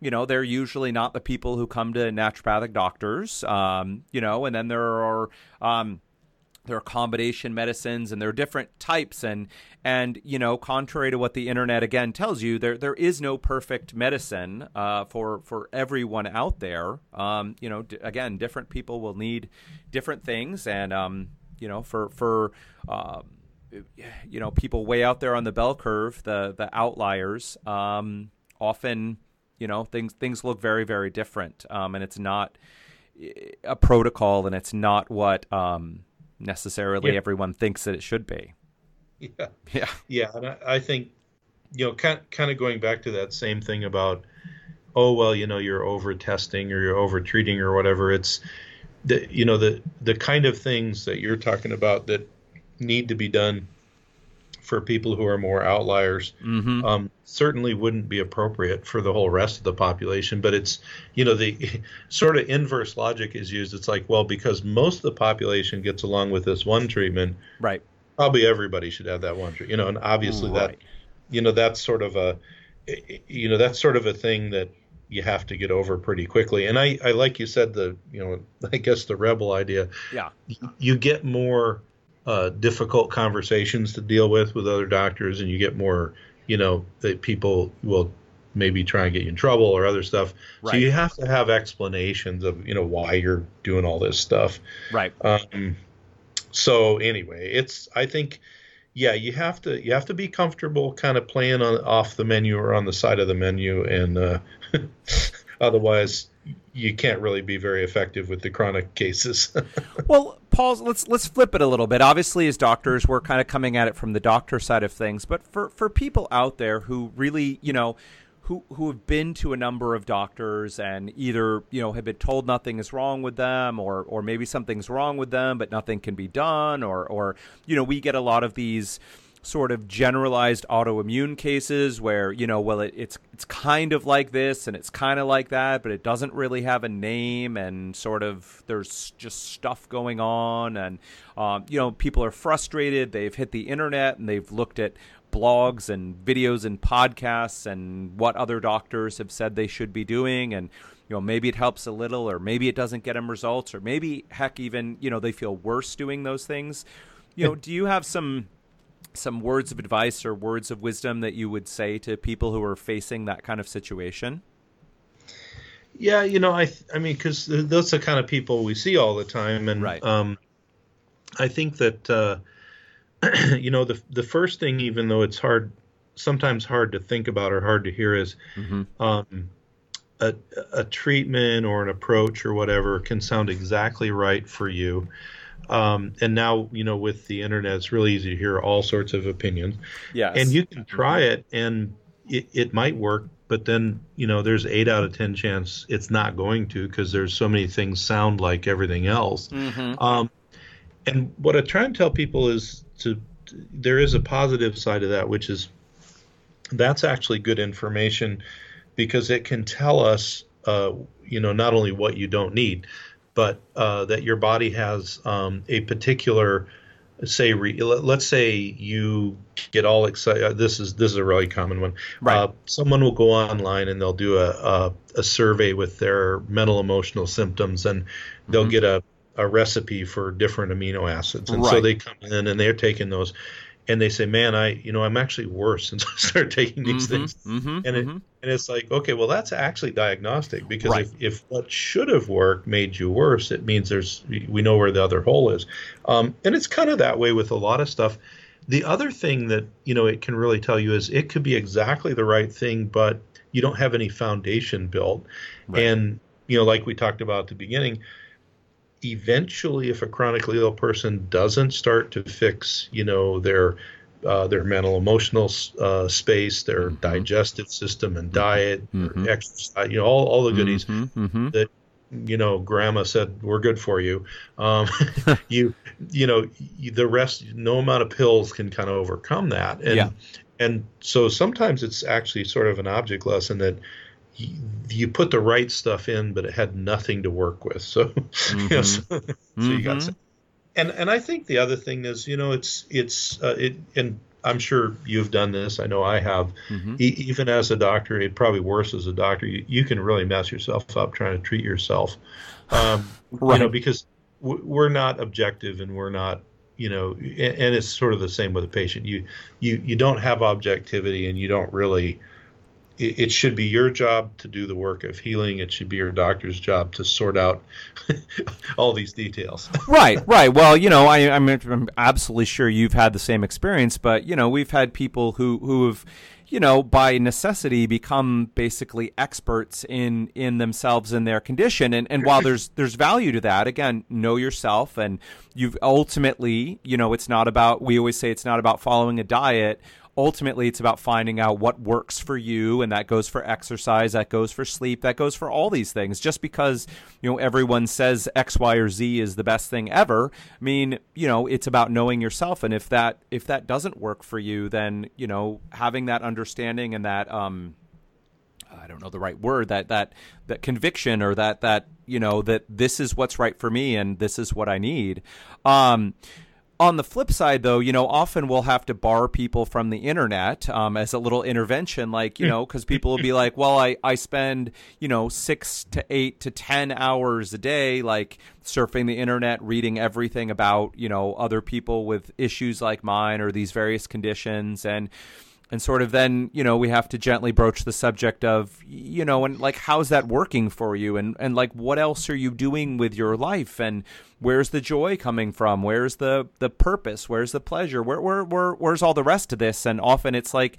you know, they're usually not the people who come to naturopathic doctors, um, you know, and then there are, um, there are combination medicines and there are different types and and you know contrary to what the internet again tells you there there is no perfect medicine uh, for for everyone out there. Um, you know d- again different people will need different things and um, you know for for um, you know people way out there on the bell curve the the outliers um, often you know, things things look very very different, um, and it's not a protocol, and it's not what um, necessarily yeah. everyone thinks that it should be. Yeah, yeah, yeah. And I, I think you know, kind kind of going back to that same thing about, oh well, you know, you're over testing or you're over treating or whatever. It's the you know the the kind of things that you're talking about that need to be done for people who are more outliers mm-hmm. um, certainly wouldn't be appropriate for the whole rest of the population. But it's, you know, the sort of inverse logic is used. It's like, well, because most of the population gets along with this one treatment, right? Probably everybody should have that one treatment, you know, and obviously right. that, you know, that's sort of a, you know, that's sort of a thing that you have to get over pretty quickly. And I, I like you said, the, you know, I guess the rebel idea. Yeah. You get more uh, difficult conversations to deal with with other doctors, and you get more, you know, that people will maybe try and get you in trouble or other stuff. Right. So you have to have explanations of, you know, why you're doing all this stuff. Right. Um, so anyway, it's I think, yeah, you have to you have to be comfortable kind of playing on off the menu or on the side of the menu, and uh, otherwise you can't really be very effective with the chronic cases. well, Paul, let's let's flip it a little bit. Obviously, as doctors, we're kind of coming at it from the doctor side of things, but for for people out there who really, you know, who who have been to a number of doctors and either you know have been told nothing is wrong with them or or maybe something's wrong with them but nothing can be done or or you know we get a lot of these sort of generalized autoimmune cases where you know well it, it's it's kind of like this and it's kind of like that but it doesn't really have a name and sort of there's just stuff going on and um, you know people are frustrated. They've hit the internet and they've looked at blogs and videos and podcasts and what other doctors have said they should be doing and you know maybe it helps a little or maybe it doesn't get them results or maybe heck even you know they feel worse doing those things. You know do you have some some words of advice or words of wisdom that you would say to people who are facing that kind of situation? Yeah, you know, I I mean, because those are the kind of people we see all the time, and right. um, I think that uh, you know the the first thing, even though it's hard, sometimes hard to think about or hard to hear, is mm-hmm. um, a a treatment or an approach or whatever can sound exactly right for you, um, and now, you know, with the internet, it's really easy to hear all sorts of opinions. Yeah. And you can try it and it, it might work, but then, you know, there's eight out of 10 chance it's not going to because there's so many things sound like everything else. Mm-hmm. Um, and what I try and tell people is to, there is a positive side of that, which is that's actually good information because it can tell us, uh, you know, not only what you don't need, but uh, that your body has um, a particular say re, let's say you get all excited uh, this is this is a really common one right. Uh, someone will go online and they'll do a, a, a survey with their mental emotional symptoms and they'll mm-hmm. get a, a recipe for different amino acids and right. so they come in and they're taking those and they say, "Man, I you know I'm actually worse since I started taking these mm-hmm, things." Mm-hmm, and it mm-hmm. and it's like, okay, well that's actually diagnostic because right. if if what should have worked made you worse, it means there's we know where the other hole is, um, and it's kind of that way with a lot of stuff. The other thing that you know it can really tell you is it could be exactly the right thing, but you don't have any foundation built, right. and you know like we talked about at the beginning eventually if a chronically ill person doesn't start to fix you know their uh, their mental emotional uh, space their mm-hmm. digestive system and diet mm-hmm. exercise you know all, all the goodies mm-hmm. mm-hmm. that you know grandma said we're good for you um, you you know the rest no amount of pills can kind of overcome that and yeah. and so sometimes it's actually sort of an object lesson that you put the right stuff in, but it had nothing to work with. So, mm-hmm. you know, so, mm-hmm. so, you got, mm-hmm. and and I think the other thing is, you know, it's it's uh, it, and I'm sure you've done this. I know I have. Mm-hmm. E- even as a doctor, it probably worse as a doctor. You, you, can really mess yourself up trying to treat yourself, um, right. you know, because we're not objective and we're not you know and, and it's sort of the same with a patient you you you don't have objectivity and you don't really it, it should be your job to do the work of healing. It should be your doctor's job to sort out all these details. right, right. Well, you know, I, am I'm, I'm absolutely sure you've had the same experience, but you know, we've had people who who have you know, by necessity become basically experts in in themselves and their condition. And and while there's there's value to that, again, know yourself and you've ultimately, you know, it's not about we always say it's not about following a diet ultimately it's about finding out what works for you and that goes for exercise that goes for sleep that goes for all these things just because you know everyone says x y or z is the best thing ever i mean you know it's about knowing yourself and if that if that doesn't work for you then you know having that understanding and that um I don't know the right word that that that conviction or that that you know that this is what's right for me and this is what I need. Um, on the flip side, though, you know, often we'll have to bar people from the internet um, as a little intervention, like, you know, because people will be like, well, I, I spend, you know, six to eight to 10 hours a day, like surfing the internet, reading everything about, you know, other people with issues like mine or these various conditions. And, and sort of then you know we have to gently broach the subject of you know and like how's that working for you? And and like what else are you doing with your life? And where's the joy coming from? Where's the the purpose? Where's the pleasure? Where where, where where's all the rest of this? And often it's like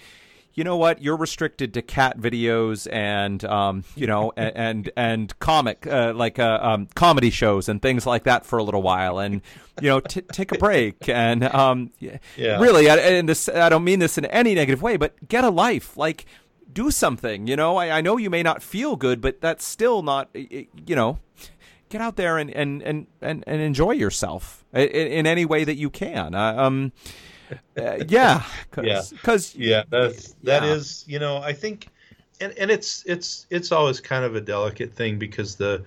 you know what? You're restricted to cat videos and um, you know and and, and comic uh, like uh, um, comedy shows and things like that for a little while, and you know t- take a break and um, yeah. really, I, and this I don't mean this in any negative way, but get a life like. Do something, you know. I, I know you may not feel good, but that's still not, you know get out there and and and and, and enjoy yourself in, in, any way that you can. Uh, um, uh, yeah, cause, yeah, because yeah, that's that yeah. is, you know, I think, and and it's it's it's always kind of a delicate thing because the,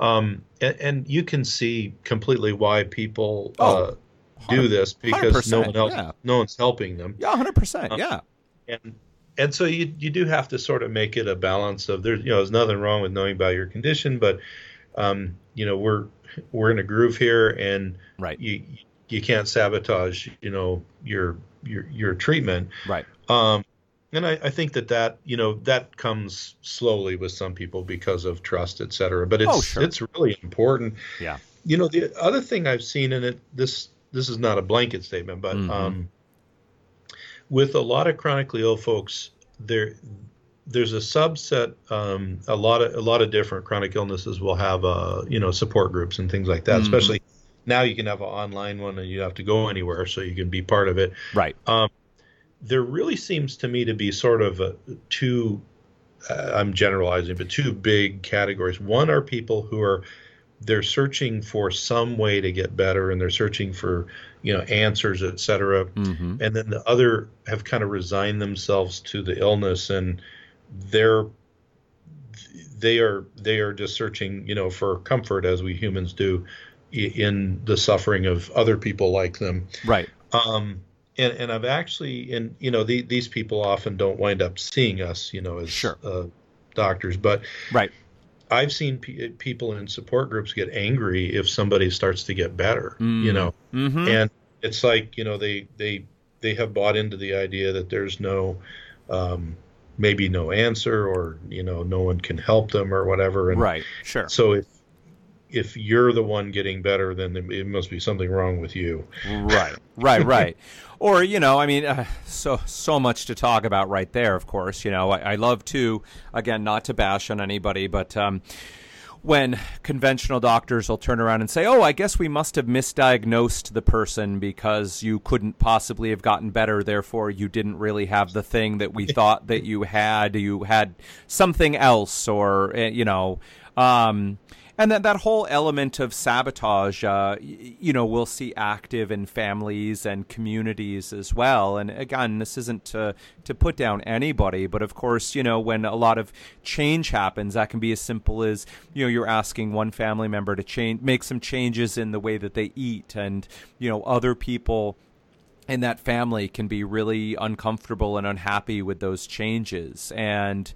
um, and, and you can see completely why people oh, uh, do this because no one else, yeah. no one's helping them. Yeah, hundred percent. Um, yeah, and and so you you do have to sort of make it a balance of there's you know there's nothing wrong with knowing about your condition, but um, you know we're we're in a groove here, and right. you you can't sabotage you know your your your treatment. Right. Um, and I, I, think that that you know that comes slowly with some people because of trust, et cetera. But it's oh, sure. it's really important. Yeah. You know the other thing I've seen in it this this is not a blanket statement, but mm-hmm. um, with a lot of chronically ill folks, there there's a subset. Um, a lot of a lot of different chronic illnesses will have uh, you know support groups and things like that. Mm-hmm. Especially now, you can have an online one, and you have to go anywhere, so you can be part of it. Right. Um, there really seems to me to be sort of a, two. Uh, I'm generalizing, but two big categories. One are people who are they're searching for some way to get better, and they're searching for you know answers, et cetera. Mm-hmm. And then the other have kind of resigned themselves to the illness and they're they are they are just searching you know for comfort as we humans do in the suffering of other people like them. Right. Um and and i've actually and you know the, these people often don't wind up seeing us you know as sure. uh, doctors but right. I've seen people in support groups get angry if somebody starts to get better mm. you know? Mm-hmm. and it's like you know they they they have bought into the idea that there's no um, maybe no answer or you know no one can help them or whatever. And right. Sure. so if if you're the one getting better then it must be something wrong with you right right right or you know i mean uh, so so much to talk about right there of course you know I, I love to again not to bash on anybody but um when conventional doctors will turn around and say, "Oh, I guess we must have misdiagnosed the person because you couldn't possibly have gotten better, therefore you didn't really have the thing that we thought that you had. You had something else, or eh, you know." Um, and that that whole element of sabotage, uh, you know, we'll see active in families and communities as well. And again, this isn't to to put down anybody, but of course, you know, when a lot of change happens, that can be as simple as you know you're asking one family member to change, make some changes in the way that they eat, and you know, other people in that family can be really uncomfortable and unhappy with those changes and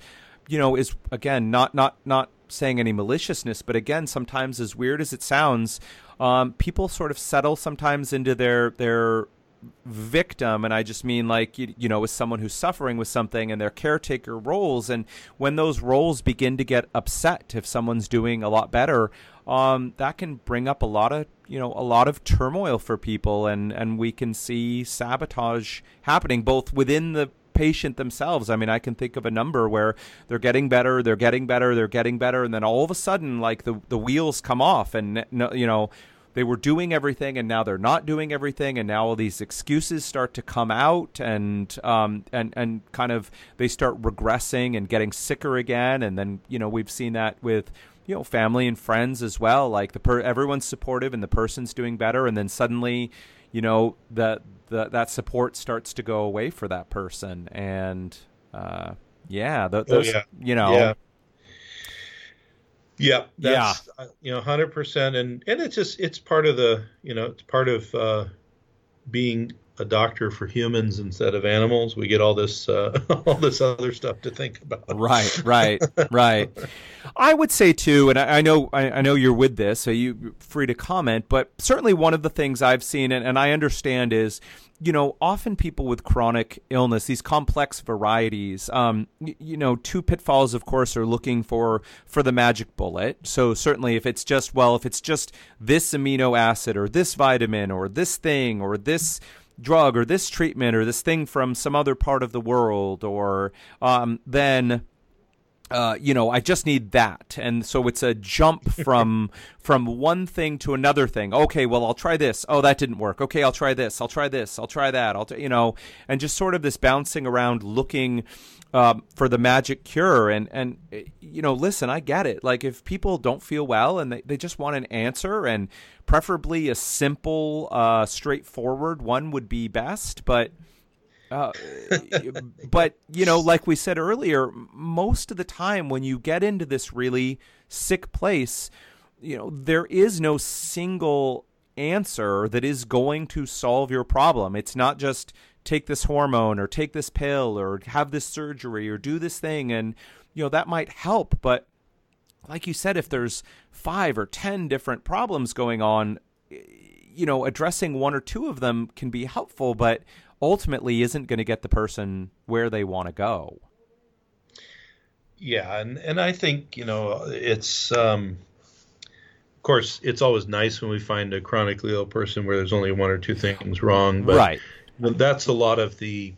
you know is again not not not saying any maliciousness, but again, sometimes as weird as it sounds, um, people sort of settle sometimes into their their victim and i just mean like you, you know with someone who's suffering with something and their caretaker roles and when those roles begin to get upset if someone's doing a lot better um, that can bring up a lot of you know a lot of turmoil for people and and we can see sabotage happening both within the patient themselves. I mean, I can think of a number where they're getting better, they're getting better, they're getting better, and then all of a sudden, like the the wheels come off, and you know they were doing everything and now they're not doing everything and now all these excuses start to come out and um, and and kind of they start regressing and getting sicker again and then you know we've seen that with you know family and friends as well like the per- everyone's supportive and the person's doing better and then suddenly you know that the, that support starts to go away for that person. And uh, yeah th- oh, those, oh, yeah. you know. Yeah. Yeah. yeah uh, you know 100% and and it's just it's part of the you know it's part of uh, being a doctor for humans instead of animals. We get all this uh, all this other stuff to think about. Right, right, right. I would say too, and I, I know I, I, know you're with this, so you free to comment. But certainly one of the things I've seen and, and I understand is you know, often people with chronic illness, these complex varieties, um, y- you know, two pitfalls, of course, are looking for for the magic bullet. So certainly, if it's just well, if it's just this amino acid or this vitamin or this thing or this drug or this treatment or this thing from some other part of the world or um, then uh, you know, I just need that, and so it's a jump from from one thing to another thing. Okay, well, I'll try this. Oh, that didn't work. Okay, I'll try this. I'll try this. I'll try that. I'll, t- you know, and just sort of this bouncing around, looking um, for the magic cure. And and you know, listen, I get it. Like if people don't feel well and they, they just want an answer, and preferably a simple, uh, straightforward one would be best. But uh, but you know, like we said earlier, most of the time when you get into this really sick place, you know, there is no single answer that is going to solve your problem. It's not just take this hormone or take this pill or have this surgery or do this thing and you know that might help, but like you said if there's 5 or 10 different problems going on, you know, addressing one or two of them can be helpful, but ultimately isn't going to get the person where they want to go. Yeah, and and I think you know it's um, of course it's always nice when we find a chronically ill person where there's only one or two things wrong, but right. That's a lot of the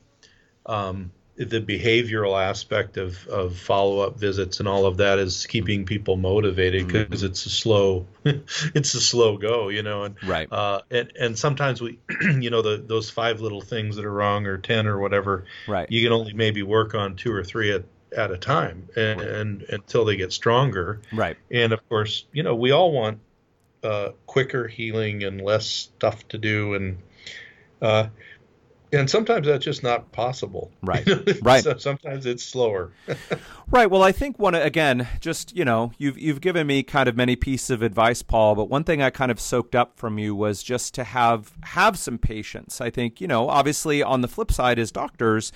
um, the behavioral aspect of, of follow up visits and all of that is keeping people motivated because mm-hmm. it's a slow it's a slow go you know and right uh, and and sometimes we you know the those five little things that are wrong or ten or whatever right you can only maybe work on two or three at at a time and, right. and until they get stronger right and of course you know we all want uh, quicker healing and less stuff to do and uh, and sometimes that's just not possible. Right. right. so sometimes it's slower. right. Well, I think one again, just you know, you've you've given me kind of many pieces of advice, Paul. But one thing I kind of soaked up from you was just to have have some patience. I think you know, obviously, on the flip side, as doctors,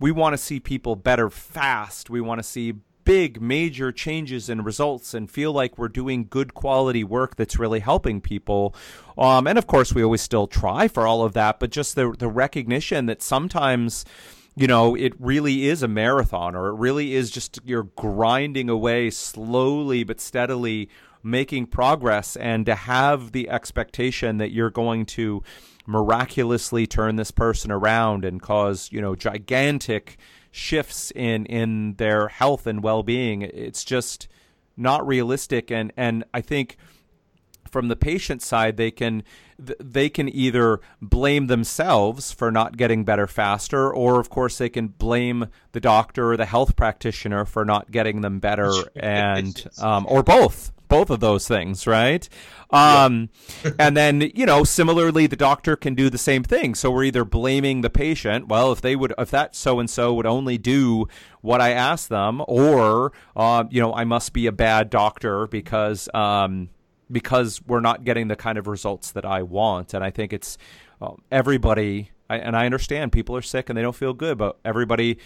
we want to see people better fast. We want to see big major changes in results and feel like we're doing good quality work that's really helping people. Um, and of course we always still try for all of that but just the the recognition that sometimes you know it really is a marathon or it really is just you're grinding away slowly but steadily making progress. And to have the expectation that you're going to miraculously turn this person around and cause you know gigantic shifts in in their health and well-being. It's just not realistic and and I think from the patient side they can they can either blame themselves for not getting better faster or of course they can blame the doctor or the health practitioner for not getting them better and um, or both both of those things, right? Um, yeah. and then, you know, similarly, the doctor can do the same thing. So we're either blaming the patient, well, if they would, if that so and so would only do what I asked them, or, uh, you know, I must be a bad doctor because, um, because we're not getting the kind of results that I want. And I think it's uh, everybody, I, and I understand people are sick and they don't feel good, but everybody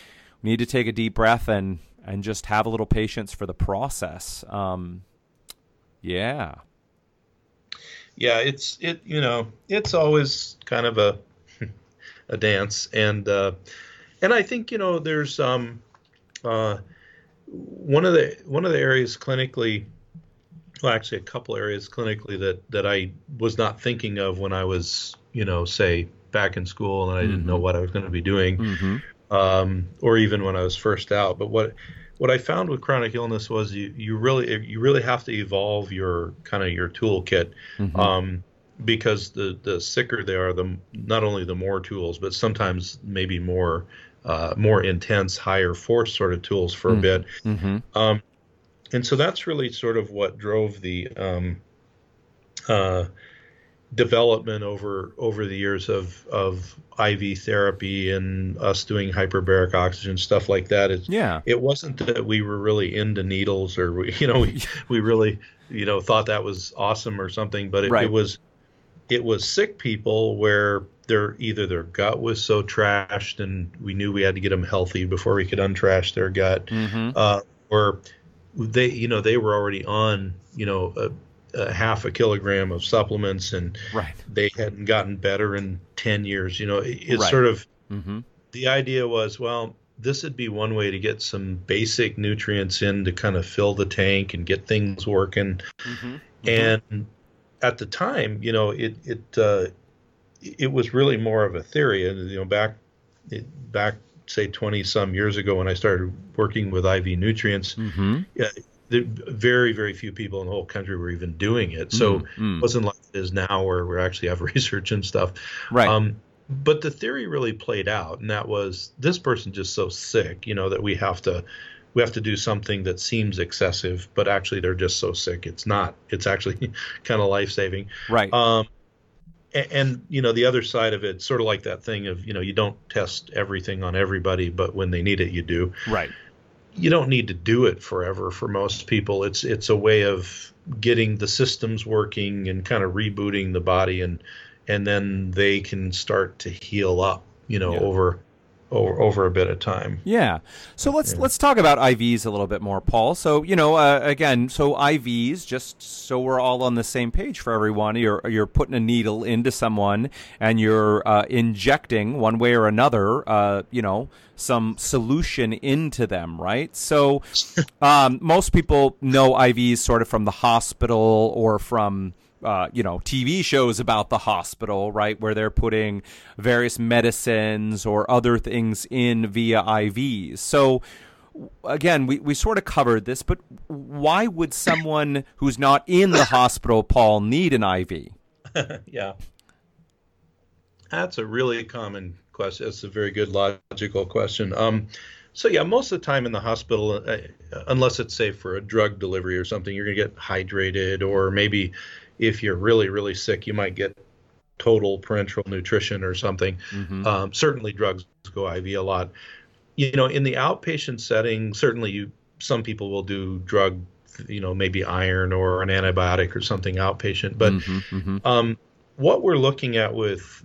need to take a deep breath and, and just have a little patience for the process. Um, yeah. Yeah, it's it you know, it's always kind of a a dance and uh and I think, you know, there's um uh one of the one of the areas clinically well actually a couple areas clinically that that I was not thinking of when I was, you know, say back in school and I mm-hmm. didn't know mm-hmm. what I was going to be doing. Mm-hmm. Um, or even when I was first out. But what what I found with chronic illness was you, you really you really have to evolve your kind of your toolkit mm-hmm. um, because the the sicker they are, the not only the more tools, but sometimes maybe more uh, more intense, higher force sort of tools for mm-hmm. a bit. Mm-hmm. Um, and so that's really sort of what drove the um, uh, development over over the years of of IV therapy and us doing hyperbaric oxygen stuff like that. It's, yeah, it wasn't that we were really into needles or we, you know we, we really you know thought that was awesome or something, but it, right. it was it was sick people where their either their gut was so trashed and we knew we had to get them healthy before we could untrash their gut, mm-hmm. uh, or they you know they were already on you know a, half a kilogram of supplements and right. they hadn't gotten better in 10 years you know it, it's right. sort of mm-hmm. the idea was well this would be one way to get some basic nutrients in to kind of fill the tank and get things working mm-hmm. Mm-hmm. and at the time you know it it uh, it was really more of a theory and you know back it, back say 20 some years ago when I started working with IV nutrients, mm-hmm. Yeah, very very few people in the whole country were even doing it. So mm-hmm. it wasn't like it is now where we actually have research and stuff. Right. Um, but the theory really played out, and that was this person just so sick, you know, that we have to we have to do something that seems excessive, but actually they're just so sick. It's not. It's actually kind of life saving. Right. Um, and, and, you know the other side of it, sort of like that thing of you know you don't test everything on everybody, but when they need it, you do. Right. You don't need to do it forever for most people. It's it's a way of getting the systems working and kind of rebooting the body and and then they can start to heal up you know yeah. over over, over a bit of time. Yeah. So let's yeah. let's talk about IVs a little bit more, Paul. So you know, uh, again, so IVs, just so we're all on the same page for everyone. You're you're putting a needle into someone and you're uh, injecting one way or another. Uh, you know, some solution into them, right? So um, most people know IVs sort of from the hospital or from uh, you know TV shows about the hospital, right, where they're putting various medicines or other things in via IVs. So again, we, we sort of covered this, but why would someone who's not in the hospital, Paul, need an IV? yeah, that's a really common question. That's a very good logical question. Um, so yeah, most of the time in the hospital, uh, unless it's say for a drug delivery or something, you're going to get hydrated, or maybe if you're really really sick, you might get total parenteral nutrition or something. Mm-hmm. Um, certainly, drugs go IV a lot. You know, in the outpatient setting, certainly you some people will do drug, you know, maybe iron or an antibiotic or something outpatient. But mm-hmm, mm-hmm. Um, what we're looking at with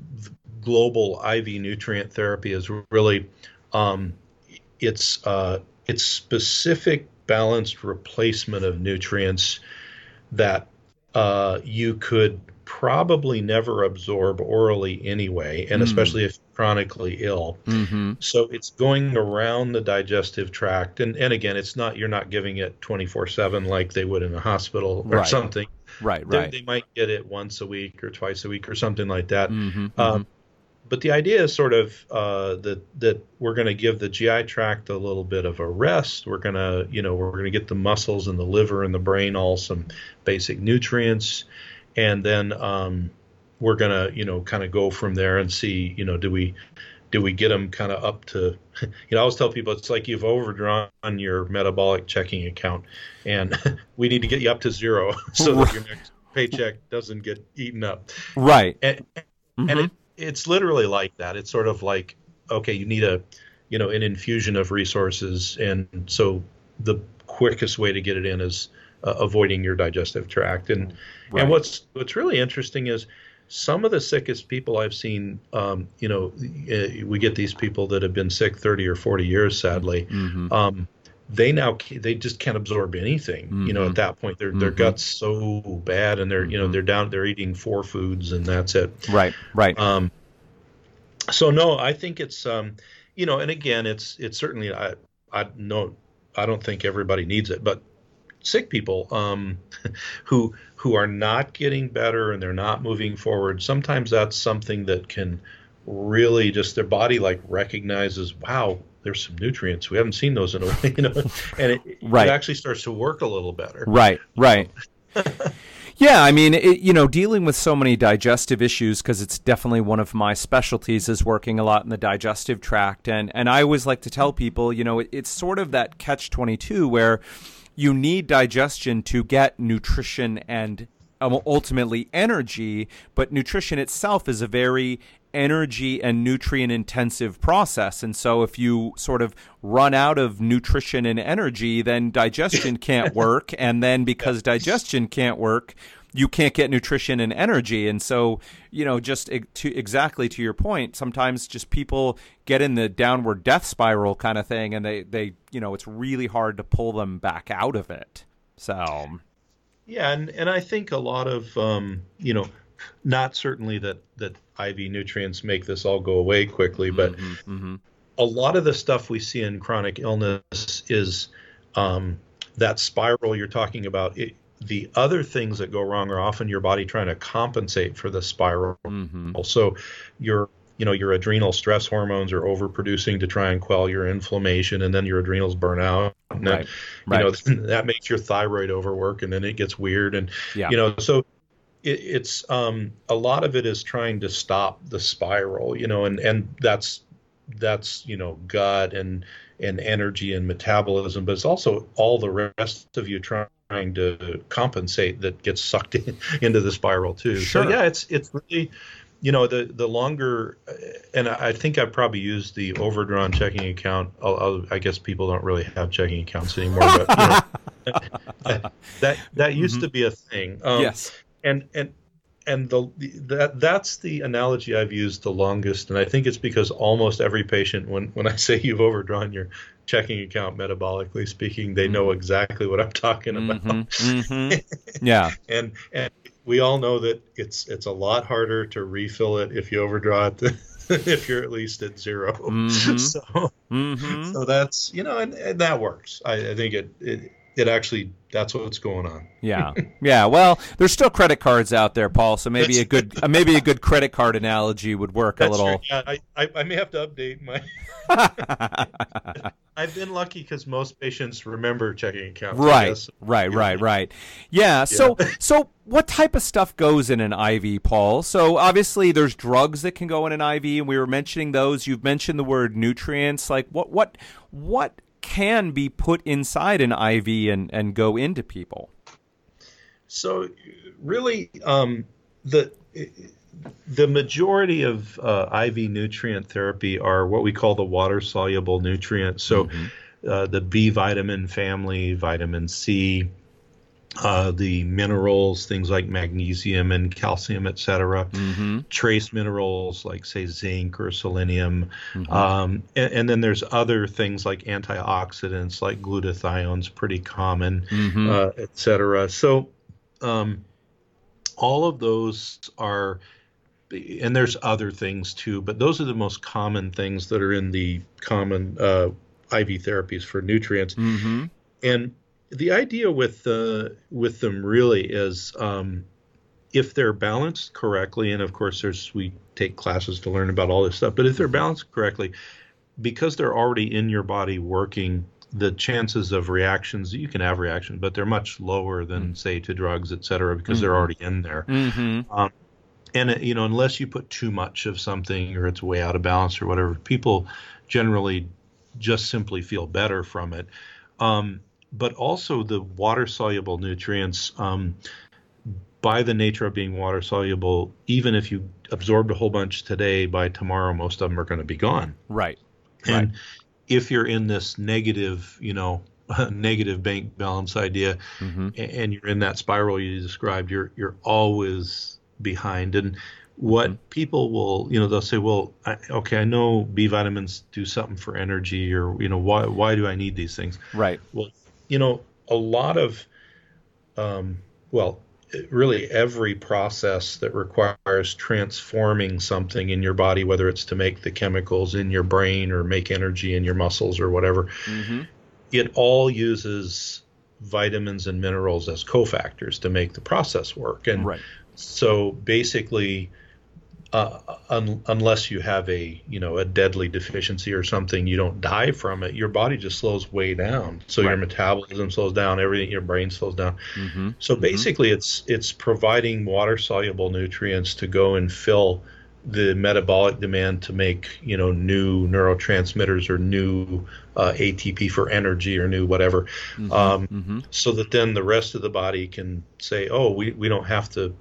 global IV nutrient therapy is really um, it's uh, it's specific balanced replacement of nutrients that uh, you could probably never absorb orally anyway, and mm. especially if chronically ill. Mm-hmm. So it's going around the digestive tract, and and again, it's not you're not giving it 24 seven like they would in a hospital or right. something. Right, right. They, they, might get it once a week or twice a week or something like that. Mm-hmm, um, mm-hmm. But the idea is sort of uh, that that we're going to give the GI tract a little bit of a rest. We're going to, you know, we're going to get the muscles and the liver and the brain all some basic nutrients, and then um, we're going to, you know, kind of go from there and see, you know, do we do we get them kind of up to you know i always tell people it's like you've overdrawn your metabolic checking account and we need to get you up to zero so that your next paycheck doesn't get eaten up right and, mm-hmm. and it, it's literally like that. It's sort of like okay, you need a you know an infusion of resources, and so the quickest way to get it in is uh, avoiding your digestive tract. And right. and what's what's really interesting is some of the sickest people I've seen, um, you know, uh, we get these people that have been sick 30 or 40 years, sadly. Mm-hmm. Um, they now they just can't absorb anything. Mm-hmm. You know, at mm-hmm. that point, their mm-hmm. their guts so bad, and they're you know mm-hmm. they're down they're eating four foods, and that's it. Right, right. Um, so no, I think it's um, you know, and again, it's it's certainly I I no I don't think everybody needs it, but sick people um, who who are not getting better and they're not moving forward, sometimes that's something that can really just their body like recognizes, wow, there's some nutrients. We haven't seen those in a while, you know, and it, right. it actually starts to work a little better. Right, right. yeah, I mean, it, you know, dealing with so many digestive issues because it's definitely one of my specialties is working a lot in the digestive tract, and and I always like to tell people, you know, it, it's sort of that catch twenty two where you need digestion to get nutrition and um, ultimately energy, but nutrition itself is a very energy and nutrient intensive process. And so if you sort of run out of nutrition and energy, then digestion can't work. And then because digestion can't work, you can't get nutrition and energy. And so, you know, just to exactly to your point, sometimes just people get in the downward death spiral kind of thing and they, they, you know, it's really hard to pull them back out of it. So, yeah. And, and I think a lot of, um, you know, not certainly that that IV nutrients make this all go away quickly, but mm-hmm, mm-hmm. a lot of the stuff we see in chronic illness is um, that spiral you're talking about. It, the other things that go wrong are often your body trying to compensate for the spiral. Mm-hmm. So you're you know your adrenal stress hormones are overproducing to try and quell your inflammation and then your adrenals burn out and right. then, right. you know that makes your thyroid overwork and then it gets weird and yeah. you know so it, it's um, a lot of it is trying to stop the spiral you know and and that's that's you know gut and and energy and metabolism but it's also all the rest of you trying to compensate that gets sucked in, into the spiral too sure. so yeah it's it's really you know the the longer and i think i probably used the overdrawn checking account I'll, I'll, i guess people don't really have checking accounts anymore but you know, that that used mm-hmm. to be a thing um, yes and and and the, that that's the analogy I've used the longest, and I think it's because almost every patient, when when I say you've overdrawn your checking account, metabolically speaking, they mm-hmm. know exactly what I'm talking about. Mm-hmm. Mm-hmm. yeah, and and we all know that it's it's a lot harder to refill it if you overdraw it than if you're at least at 0 mm-hmm. So mm-hmm. so that's you know and, and that works. I, I think it, it it actually that's what's going on. Yeah, yeah. Well, there's still credit cards out there, Paul. So maybe a good uh, maybe a good credit card analogy would work a little. Yeah, I, I, I may have to update my. I've been lucky because most patients remember checking accounts. Right, right, right, right. Yeah. So so what type of stuff goes in an IV, Paul? So obviously there's drugs that can go in an IV, and we were mentioning those. You've mentioned the word nutrients. Like what what what can be put inside an IV and, and go into people? So, really, um, the the majority of uh, IV nutrient therapy are what we call the water soluble nutrients. So, mm-hmm. uh, the B vitamin family, vitamin C, uh, the minerals, things like magnesium and calcium, etc. Mm-hmm. Trace minerals like, say, zinc or selenium. Mm-hmm. Um, and, and, then there's other things like antioxidants, like glutathione's pretty common, mm-hmm. uh, etc. So, um, all of those are, and there's other things too, but those are the most common things that are in the common uh, IV therapies for nutrients. Mm-hmm. And the idea with the with them really is um, if they're balanced correctly, and of course, there's we take classes to learn about all this stuff. But if they're balanced correctly, because they're already in your body working, the chances of reactions you can have reactions, but they're much lower than mm-hmm. say to drugs, et cetera, because mm-hmm. they're already in there. Mm-hmm. Um, and you know, unless you put too much of something or it's way out of balance or whatever, people generally just simply feel better from it. Um, but also the water soluble nutrients. Um, by the nature of being water soluble, even if you absorbed a whole bunch today, by tomorrow most of them are going to be gone. Right. And right. if you're in this negative, you know, negative bank balance idea, mm-hmm. and you're in that spiral you described, you're you're always behind. And what mm-hmm. people will, you know, they'll say, well, I, okay, I know B vitamins do something for energy, or you know, why why do I need these things? Right. Well, you know, a lot of, um, well, really every process that requires transforming something in your body, whether it's to make the chemicals in your brain or make energy in your muscles or whatever, mm-hmm. it all uses vitamins and minerals as cofactors to make the process work. And right. so basically, uh, un- unless you have a you know a deadly deficiency or something, you don't die from it. Your body just slows way down, so right. your metabolism slows down, everything, your brain slows down. Mm-hmm. So mm-hmm. basically, mm-hmm. it's it's providing water soluble nutrients to go and fill the metabolic demand to make you know new neurotransmitters or new uh, ATP for energy or new whatever, mm-hmm. Um, mm-hmm. so that then the rest of the body can say, oh, we we don't have to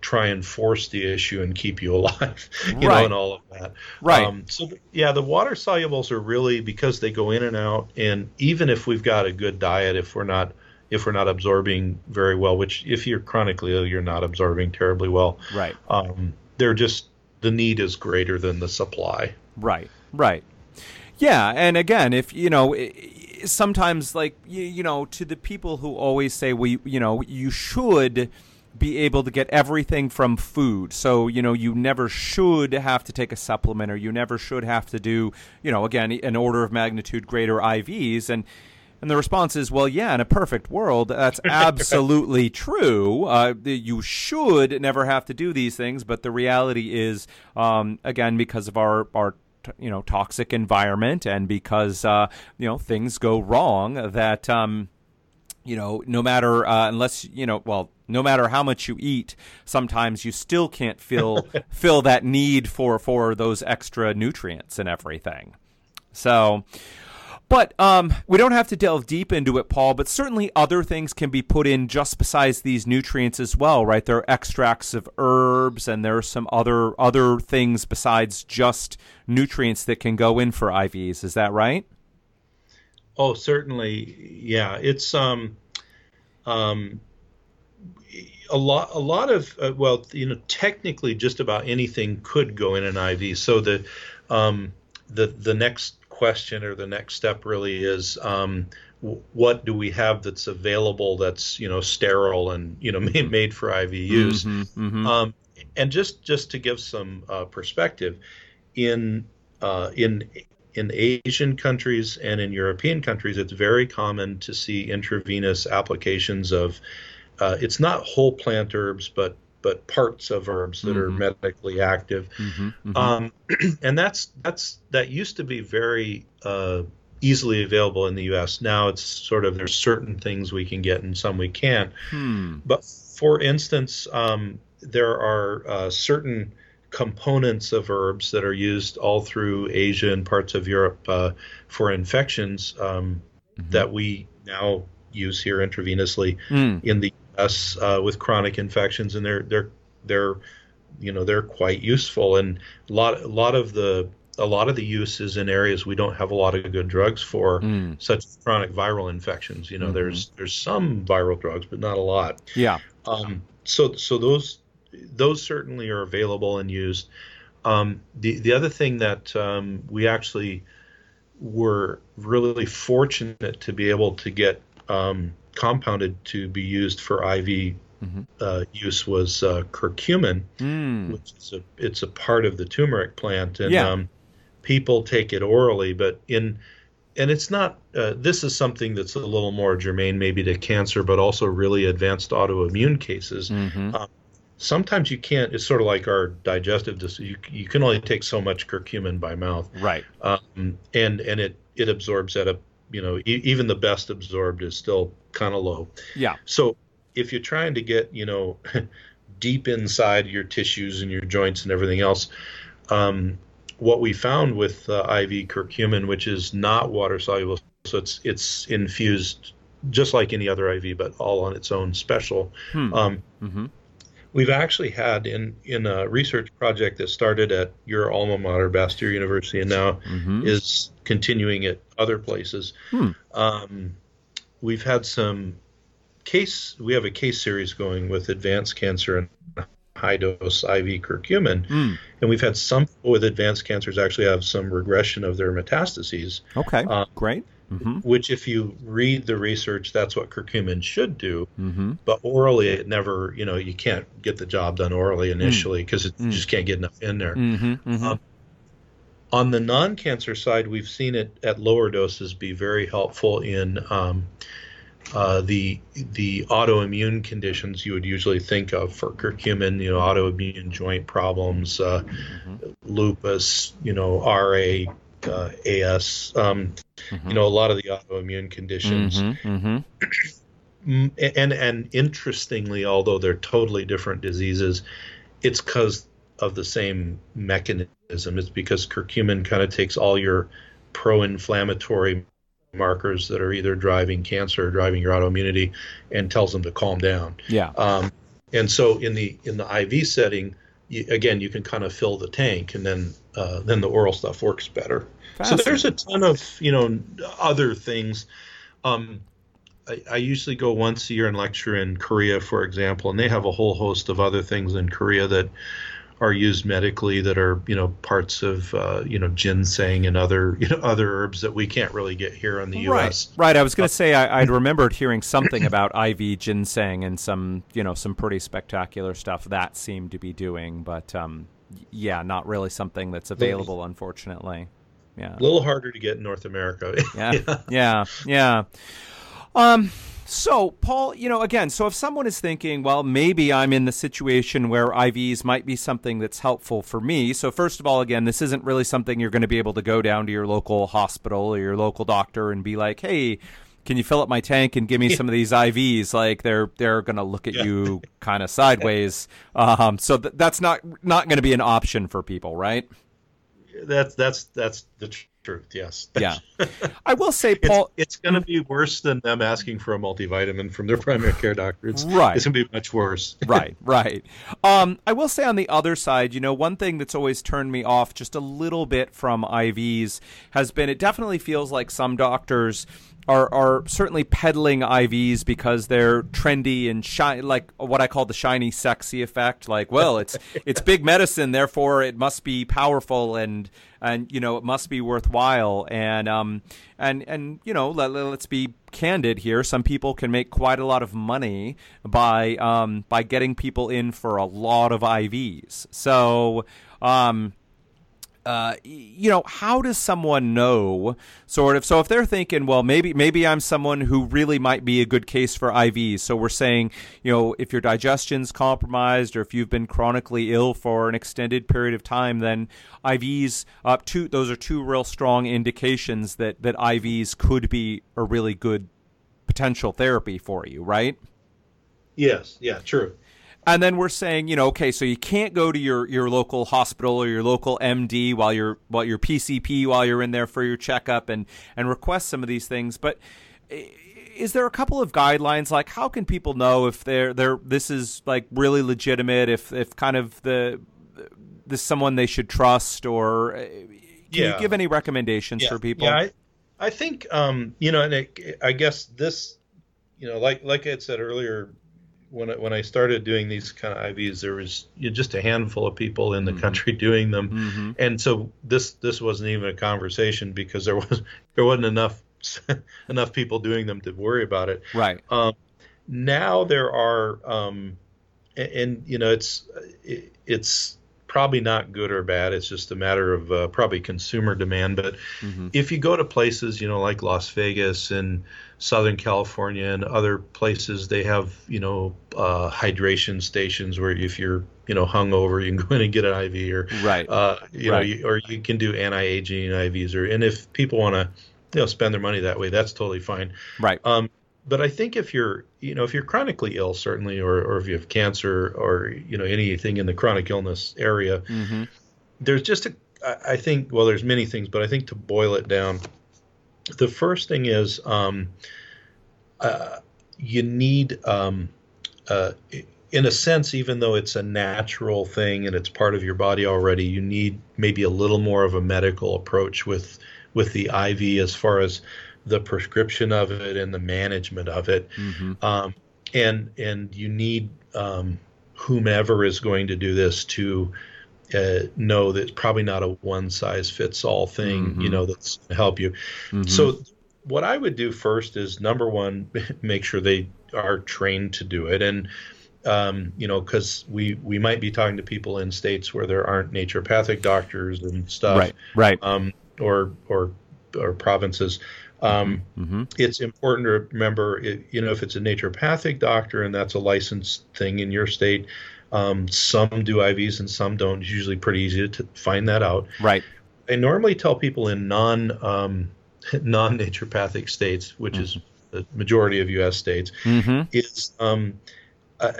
try and force the issue and keep you alive, you right. know, and all of that. Right. Um, so yeah, the water solubles are really because they go in and out, and even if we've got a good diet, if we're not if we're not absorbing very well, which if you're chronically ill, you're not absorbing terribly well. Right. Um, they're just the need is greater than the supply. Right. Right. Yeah, and again, if you know, sometimes like you, you know, to the people who always say we, you know, you should be able to get everything from food. So, you know, you never should have to take a supplement or you never should have to do, you know, again, an order of magnitude greater IVs. And, and the response is, well, yeah, in a perfect world, that's absolutely true. Uh, you should never have to do these things, but the reality is, um, again, because of our our you know toxic environment and because uh, you know things go wrong that um, you know no matter uh, unless you know well no matter how much you eat sometimes you still can't fill fill that need for for those extra nutrients and everything so but um, we don't have to delve deep into it, Paul. But certainly other things can be put in just besides these nutrients as well, right? There are extracts of herbs, and there are some other other things besides just nutrients that can go in for IVs. Is that right? Oh, certainly. Yeah, it's um, um, a lot. A lot of uh, well, you know, technically, just about anything could go in an IV. So the um, the the next question or the next step really is um, what do we have that's available that's you know sterile and you know made, made for IV use. Mm-hmm, mm-hmm. Um, and just just to give some uh, perspective, in uh, in in Asian countries and in European countries, it's very common to see intravenous applications of. Uh, it's not whole plant herbs, but but parts of herbs that mm-hmm. are medically active. Mm-hmm, mm-hmm. Um, and that's that's that used to be very uh, easily available in the U.S. Now it's sort of there's certain things we can get and some we can't. Hmm. But for instance, um, there are uh, certain components of herbs that are used all through Asia and parts of Europe uh, for infections um, mm-hmm. that we now use here intravenously mm. in the us uh, with chronic infections, and they're they're they're you know they're quite useful. And a lot a lot of the a lot of the use is in areas we don't have a lot of good drugs for, mm. such as chronic viral infections. You know, mm-hmm. there's there's some viral drugs, but not a lot. Yeah. Um, so so those those certainly are available and used. Um, the the other thing that um, we actually were really fortunate to be able to get um, compounded to be used for IV mm-hmm. uh, use was uh, curcumin, mm. which is a it's a part of the turmeric plant, and yeah. um, people take it orally, but in and it's not. Uh, this is something that's a little more germane, maybe to cancer, but also really advanced autoimmune cases. Mm-hmm. Um, sometimes you can't. It's sort of like our digestive. Dis- you you can only take so much curcumin by mouth, right? Um, and and it it absorbs at a you know e- even the best absorbed is still kind of low. Yeah. So if you're trying to get you know deep inside your tissues and your joints and everything else, um, what we found with uh, IV curcumin, which is not water soluble, so it's it's infused just like any other IV, but all on its own special. Hmm. Um, mm-hmm. We've actually had in in a research project that started at your alma mater, Bastyr University, and now mm-hmm. is continuing at other places. Hmm. Um, we've had some case. We have a case series going with advanced cancer and high dose IV curcumin, mm. and we've had some people with advanced cancers actually have some regression of their metastases. Okay, um, great. Mm-hmm. Which, if you read the research, that's what curcumin should do. Mm-hmm. But orally, it never, you know, you can't get the job done orally initially because mm. you just can't get enough in there. Mm-hmm. mm-hmm. Um, on the non-cancer side, we've seen it at lower doses be very helpful in um, uh, the the autoimmune conditions you would usually think of for curcumin. You know, autoimmune joint problems, uh, mm-hmm. lupus, you know, RA, uh, AS, um, mm-hmm. you know, a lot of the autoimmune conditions. Mm-hmm, mm-hmm. and and interestingly, although they're totally different diseases, it's because of the same mechanism. It's because curcumin kind of takes all your pro-inflammatory markers that are either driving cancer or driving your autoimmunity and tells them to calm down. Yeah. Um, and so in the in the IV setting, you, again, you can kind of fill the tank, and then uh, then the oral stuff works better. So there's a ton of you know other things. Um, I, I, usually go once a year and lecture in Korea, for example, and they have a whole host of other things in Korea that are used medically that are you know parts of uh, you know ginseng and other you know other herbs that we can't really get here in the U.S. Right. right. I was going to say I, would remembered hearing something about IV ginseng and some you know some pretty spectacular stuff that seemed to be doing, but um, yeah, not really something that's available, unfortunately. Yeah. A little harder to get in North America. yeah, yeah, yeah. yeah. Um, so, Paul, you know, again, so if someone is thinking, well, maybe I'm in the situation where IVs might be something that's helpful for me. So, first of all, again, this isn't really something you're going to be able to go down to your local hospital or your local doctor and be like, hey, can you fill up my tank and give me some of these IVs? Like they're they're going to look at yeah. you kind of sideways. Um, so th- that's not not going to be an option for people, right? That's that's that's the truth. Yes. Yeah. I will say, Paul, it's, it's going to be worse than them asking for a multivitamin from their primary care doctor. It's, right. It's going to be much worse. right. Right. Um, I will say on the other side, you know, one thing that's always turned me off just a little bit from IVs has been it definitely feels like some doctors are are certainly peddling IVs because they're trendy and shiny, like what I call the shiny, sexy effect. Like, well, it's it's big medicine, therefore it must be powerful and and you know it must be worthwhile. And um and and you know let, let's be candid here. Some people can make quite a lot of money by um by getting people in for a lot of IVs. So um uh, you know, how does someone know sort of? So if they're thinking, well, maybe maybe I'm someone who really might be a good case for IVs. So we're saying, you know, if your digestion's compromised or if you've been chronically ill for an extended period of time, then IVs up uh, two those are two real strong indications that that IVs could be a really good potential therapy for you, right? Yes. Yeah. True and then we're saying, you know, okay, so you can't go to your, your local hospital or your local MD while you're while your PCP while you're in there for your checkup and and request some of these things. But is there a couple of guidelines like how can people know if they're they're this is like really legitimate if if kind of the this someone they should trust or uh, can yeah. you give any recommendations yeah. for people? Yeah, I, I think um, you know, and it, I guess this, you know, like like I said earlier, when I, when I started doing these kind of IVs, there was you know, just a handful of people in the mm-hmm. country doing them, mm-hmm. and so this this wasn't even a conversation because there was there wasn't enough enough people doing them to worry about it. Right. Um, now there are, um, and, and, you know, it's it, it's probably not good or bad. It's just a matter of uh, probably consumer demand. But mm-hmm. if you go to places, you know, like Las Vegas and Southern California and other places, they have, you know, uh, hydration stations where if you're, you know, hungover, you can go in and get an IV or, right. Uh, you right. know, you, or you can do anti-aging IVs or, and if people want to, you know, spend their money that way, that's totally fine. Right. Um, but I think if you're, you know, if you're chronically ill, certainly, or, or if you have cancer or, you know, anything in the chronic illness area, mm-hmm. there's just a, I think, well, there's many things, but I think to boil it down, the first thing is um, uh, you need, um, uh, in a sense, even though it's a natural thing and it's part of your body already, you need maybe a little more of a medical approach with with the IV as far as the prescription of it and the management of it. Mm-hmm. Um, and and you need um, whomever is going to do this to uh, know that it's probably not a one size fits all thing. Mm-hmm. You know that's going to help you. Mm-hmm. So what I would do first is number one, make sure they are trained to do it and. Um, you know, because we we might be talking to people in states where there aren't naturopathic doctors and stuff, right? Right. Um, or or or provinces. Um, mm-hmm. It's important to remember, it, you know, if it's a naturopathic doctor and that's a licensed thing in your state, um, some do IVs and some don't. It's usually pretty easy to find that out. Right. I normally tell people in non um, non naturopathic states, which mm-hmm. is the majority of U.S. states, mm-hmm. is um, uh,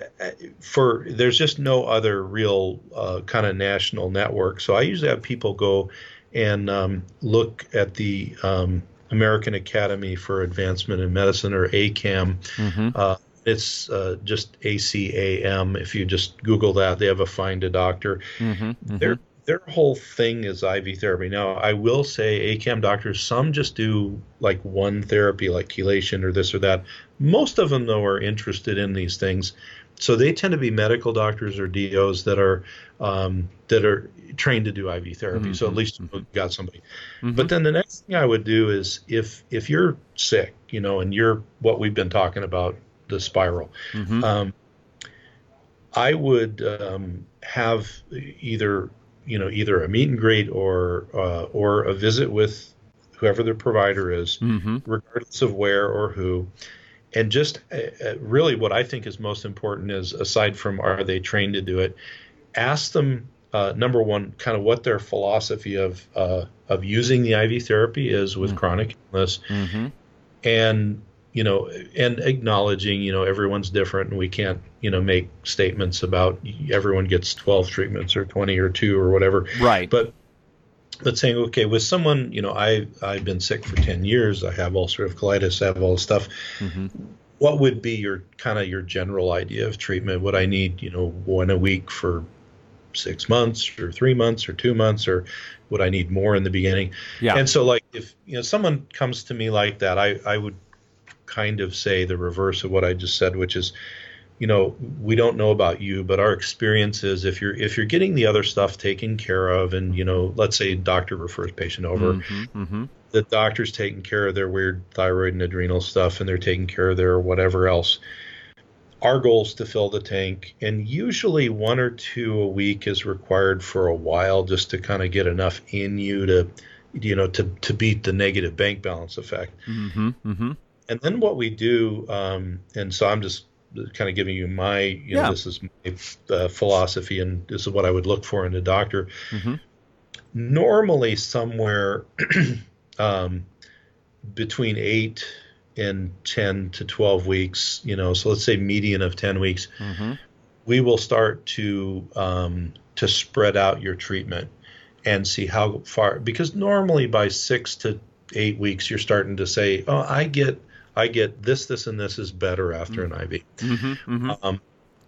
for there's just no other real uh, kind of national network. So I usually have people go and um, look at the um, American Academy for Advancement in Medicine, or ACAM. Mm-hmm. Uh, it's uh, just ACAM. If you just Google that, they have a Find a Doctor. Mm-hmm. Mm-hmm. Their their whole thing is IV therapy. Now, I will say ACAM doctors, some just do like one therapy, like chelation or this or that. Most of them, though, are interested in these things so they tend to be medical doctors or DOs that are um, that are trained to do IV therapy. Mm-hmm. So at least you got somebody. Mm-hmm. But then the next thing I would do is if if you're sick, you know, and you're what we've been talking about the spiral, mm-hmm. um, I would um, have either you know either a meet and greet or uh, or a visit with whoever the provider is, mm-hmm. regardless of where or who. And just uh, uh, really, what I think is most important is aside from are they trained to do it, ask them uh, number one, kind of what their philosophy of uh, of using the IV therapy is with mm-hmm. chronic illness, mm-hmm. and you know, and acknowledging you know everyone's different, and we can't you know make statements about everyone gets 12 treatments or 20 or two or whatever. Right. But but saying okay with someone you know I I've been sick for 10 years, I have ulcerative colitis, I have all this stuff. Mm-hmm what would be your kind of your general idea of treatment? Would I need, you know, one a week for six months or three months or two months or would I need more in the beginning? Yeah. And so like if you know someone comes to me like that, I, I would kind of say the reverse of what I just said, which is, you know, we don't know about you, but our experience is if you're if you're getting the other stuff taken care of and, you know, let's say doctor refers patient over, mm-hmm, mm-hmm. the doctor's taking care of their weird thyroid and adrenal stuff and they're taking care of their whatever else our goal is to fill the tank, and usually one or two a week is required for a while just to kind of get enough in you to, you know, to to beat the negative bank balance effect. Mm-hmm, mm-hmm. And then what we do, um, and so I'm just kind of giving you my, you know, yeah. this is my uh, philosophy, and this is what I would look for in a doctor. Mm-hmm. Normally, somewhere um, between eight in 10 to 12 weeks, you know, so let's say median of 10 weeks, mm-hmm. we will start to um, to spread out your treatment and see how far because normally by six to eight weeks you're starting to say, oh, I get I get this, this, and this is better after mm-hmm. an IV. Mm-hmm. Um,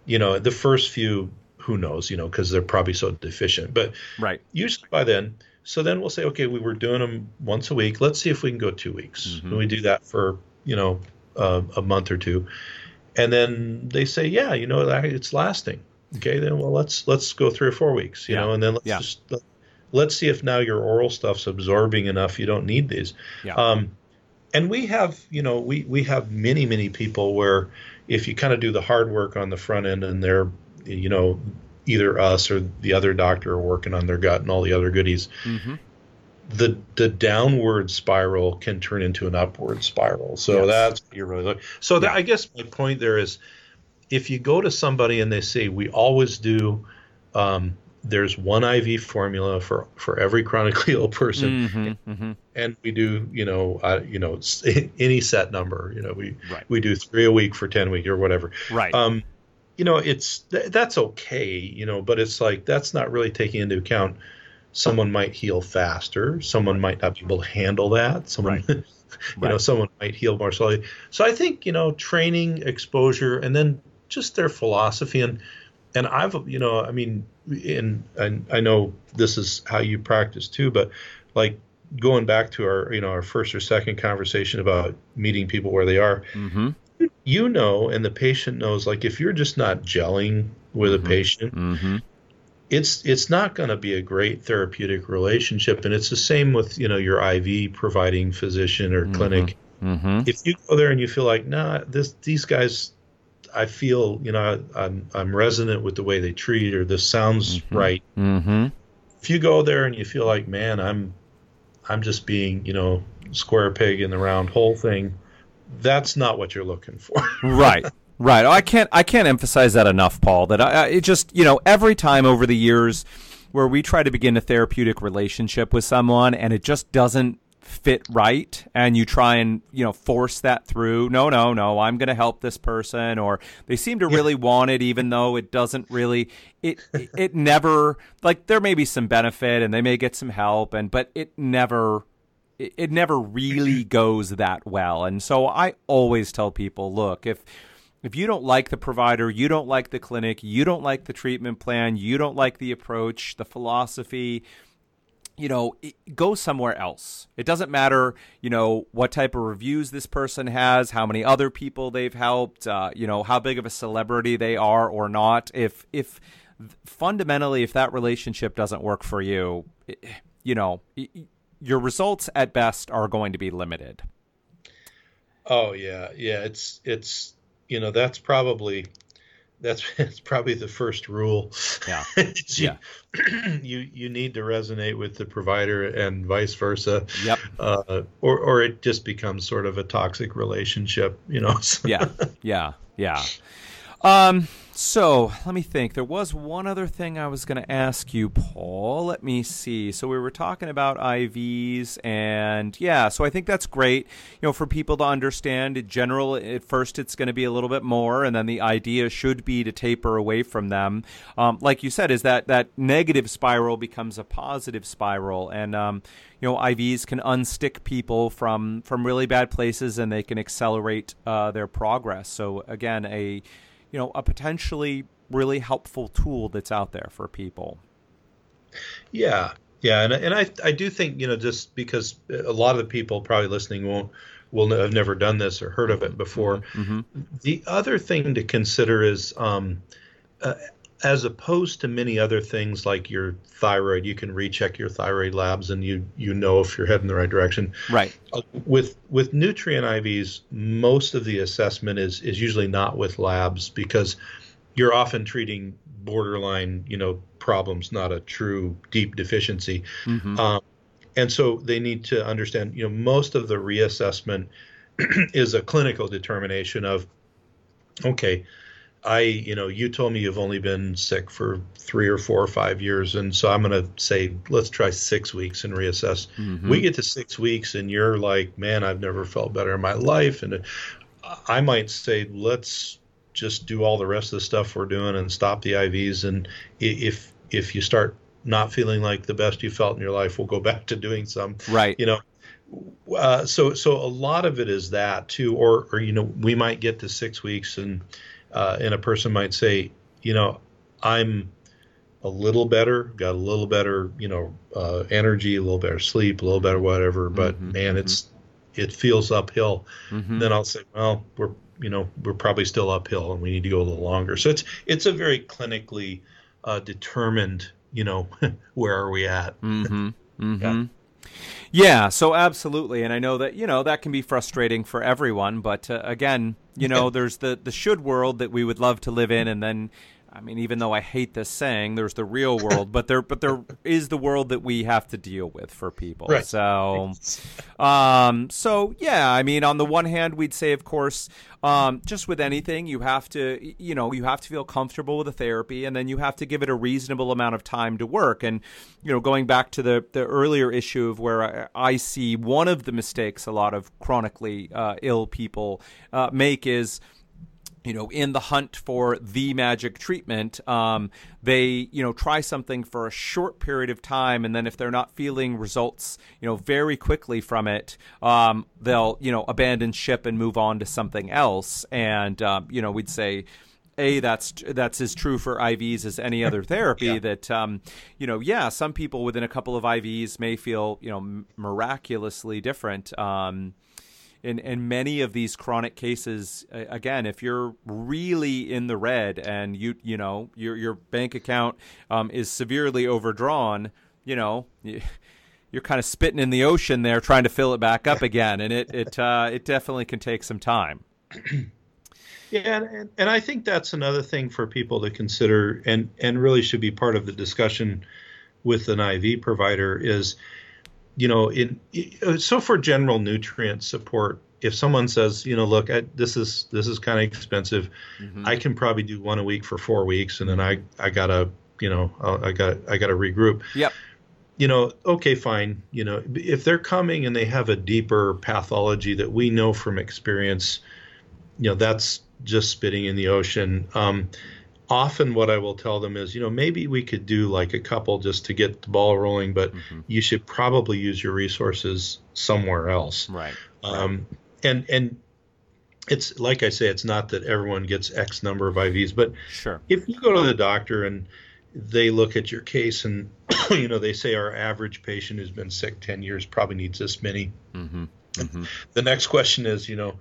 you know, the first few, who knows, you know, because they're probably so deficient. But right. usually by then, so then we'll say, okay, we were doing them once a week. Let's see if we can go two weeks. Mm-hmm. And we do that for you know uh, a month or two, and then they say, yeah, you know, it's lasting. Okay, then well, let's let's go three or four weeks, you yeah. know, and then let's yeah. just let's see if now your oral stuff's absorbing enough. You don't need these. Yeah. Um, and we have, you know, we we have many many people where if you kind of do the hard work on the front end and they're, you know, either us or the other doctor are working on their gut and all the other goodies. Mm-hmm the the downward spiral can turn into an upward spiral. So yes. that's what you're really looking. So yeah. I guess my point there is, if you go to somebody and they say we always do, um, there's one IV formula for for every chronically ill person, mm-hmm, mm-hmm. and we do you know uh, you know any set number. You know we right. we do three a week for ten weeks or whatever. Right. Um, you know it's th- that's okay. You know, but it's like that's not really taking into account someone might heal faster someone might not be able to handle that someone right. you right. know someone might heal more slowly so i think you know training exposure and then just their philosophy and and i've you know i mean in and i know this is how you practice too but like going back to our you know our first or second conversation about meeting people where they are mm-hmm. you know and the patient knows like if you're just not gelling with mm-hmm. a patient mm-hmm it's it's not going to be a great therapeutic relationship and it's the same with you know your iv providing physician or mm-hmm. clinic mm-hmm. if you go there and you feel like nah this these guys i feel you know i'm i'm resonant with the way they treat or this sounds mm-hmm. right mm-hmm. if you go there and you feel like man i'm i'm just being you know square peg in the round hole thing that's not what you're looking for right Right. Oh, I can't. I can't emphasize that enough, Paul. That I, it just you know every time over the years where we try to begin a therapeutic relationship with someone and it just doesn't fit right and you try and you know force that through no no no i'm going to help this person or they seem to really want it even though it doesn't really it it never like there may be some benefit and they may get some help and but it never it, it never really goes that well and so i always tell people look if if you don't like the provider, you don't like the clinic, you don't like the treatment plan, you don't like the approach, the philosophy, you know, go somewhere else. It doesn't matter, you know, what type of reviews this person has, how many other people they've helped, uh, you know, how big of a celebrity they are or not. If if fundamentally, if that relationship doesn't work for you, you know, your results at best are going to be limited. Oh yeah, yeah. It's it's you know that's probably that's that's probably the first rule. Yeah. you, Yeah. you you need to resonate with the provider and vice versa. Yep. Uh, or or it just becomes sort of a toxic relationship, you know. Yeah. Yeah. Yeah. Um, so let me think. There was one other thing I was going to ask you, Paul. Let me see. So we were talking about IVs, and yeah, so I think that's great. You know, for people to understand. In general, at first it's going to be a little bit more, and then the idea should be to taper away from them. Um, like you said, is that that negative spiral becomes a positive spiral, and um, you know, IVs can unstick people from from really bad places, and they can accelerate uh, their progress. So again, a you know, a potentially really helpful tool that's out there for people. Yeah, yeah, and and I I do think you know just because a lot of the people probably listening won't will have never done this or heard of it before. Mm-hmm. The other thing to consider is, um, uh, as opposed to many other things like your thyroid, you can recheck your thyroid labs and you you know if you're heading the right direction. Right. Uh, with with nutrient IVs, most of the assessment is is usually not with labs because you're often treating borderline, you know, problems, not a true deep deficiency. Mm-hmm. Um, and so they need to understand, you know, most of the reassessment is a clinical determination of, okay, I, you know, you told me you've only been sick for three or four or five years. And so I'm going to say, let's try six weeks and reassess. Mhm. We get to six weeks and you're like, man, I've never felt better in my life. And I might say, let's just do all the rest of the stuff we're doing and stop the IVs. And if, if you start not feeling like the best you felt in your life, we'll go back to doing some, Right. you know. Uh, so, so a lot of it is that too, or, or, you know, we might get to six weeks and, uh, and a person might say, you know, I'm a little better, got a little better, you know, uh, energy, a little better sleep, a little better whatever, but Mhm, man, mhm. it's, it feels uphill. Mhm. Then I'll say, well, we're, you know, we're probably still uphill and we need to go a little longer. So it's, it's a very clinically uh, determined, you know, where are we at? Mm-hmm. Mm-hmm. Yeah. Yeah. so absolutely, and I know that you know that can be frustrating for everyone. But uh, again, you know, Yeah. there's the the should world that we would love to live in, and then. I mean, even though I hate this saying, there's the real world, but there, but there is the world that we have to deal with for people. Right. So, um, so yeah, I mean, on the one hand, we'd say, of course, um, just with anything, you have to, you know, you have to feel comfortable with the therapy, and then you have to give it a reasonable amount of time to work. And you know, going back to the the earlier issue of where I, I see one of the mistakes a lot of chronically uh, ill people uh, make is you know, in the hunt for the magic treatment, um, they, you know, try something for a short period of time, and then if they're not feeling results, you know, very quickly from it, um, they'll, you know, abandon ship and move on to something else. And, um, you know, we'd say, a that's that's as true for IVs as any other therapy. Yeah. That um, you know, yeah, some people within a couple of IVs may feel you know m- miraculously different. Um, in in many of these chronic cases, again, if you're really in the red and you you know your your bank account um, is severely overdrawn, you know. you're kind of spitting in the ocean there, trying to fill it back up again, and it it uh, it definitely can take some time. Yeah, and, and I think that's another thing for people to consider and, and really should be part of the discussion with an IV provider is, you know, in so for general nutrient support, if someone says, you know, look, I, this is this is kind of expensive, Mhm. I can probably do one a week for four weeks, and then I I gotta, you know, I got I gotta regroup. Yep. You know, okay, fine. You know, if they're coming and they have a deeper pathology that we know from experience, you know, that's just spitting in the ocean. Um, often, what I will tell them is, you know, maybe we could do like a couple just to get the ball rolling, but Mhm. you should probably use your resources somewhere else. Right. Um, and and it's like I say, it's not that everyone gets X number of IVs, but Sure. if you go to the doctor and they look at your case and you know they say our average patient who's been sick 10 years probably needs this many Mm-hmm. Mm-hmm. the next question is you know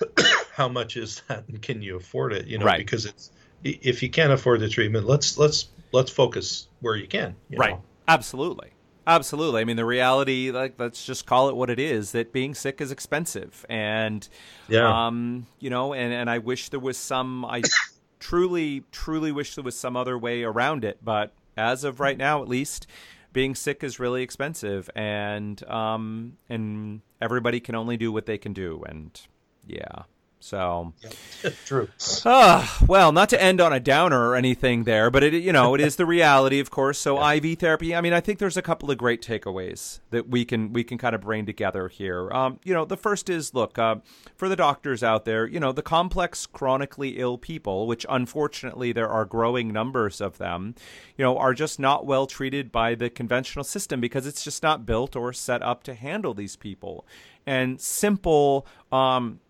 how much is that and can you afford it you know Right. because it's if you can't afford the treatment let's let's let's focus where you can you Right. know? Absolutely. Absolutely. I mean, the reality, like, let's just call it what it is, that being sick is expensive. And, yeah um, you know, and, and I wish there was some, I, truly, truly wish there was some other way around it. But as of right now, at least, being sick is really expensive, and um, and everybody can only do what they can do, and yeah. So true. Uh, well, not to end on a downer or anything there, but it you know it is the reality, of course. So yeah. IV therapy. I mean, I think there's a couple of great takeaways that we can we can kind of bring together here. Um, you know, the first is look uh, for the doctors out there. You know, the complex chronically ill people, which unfortunately there are growing numbers of them. You know, are just not well treated by the conventional system because it's just not built or set up to handle these people. And simple. Um,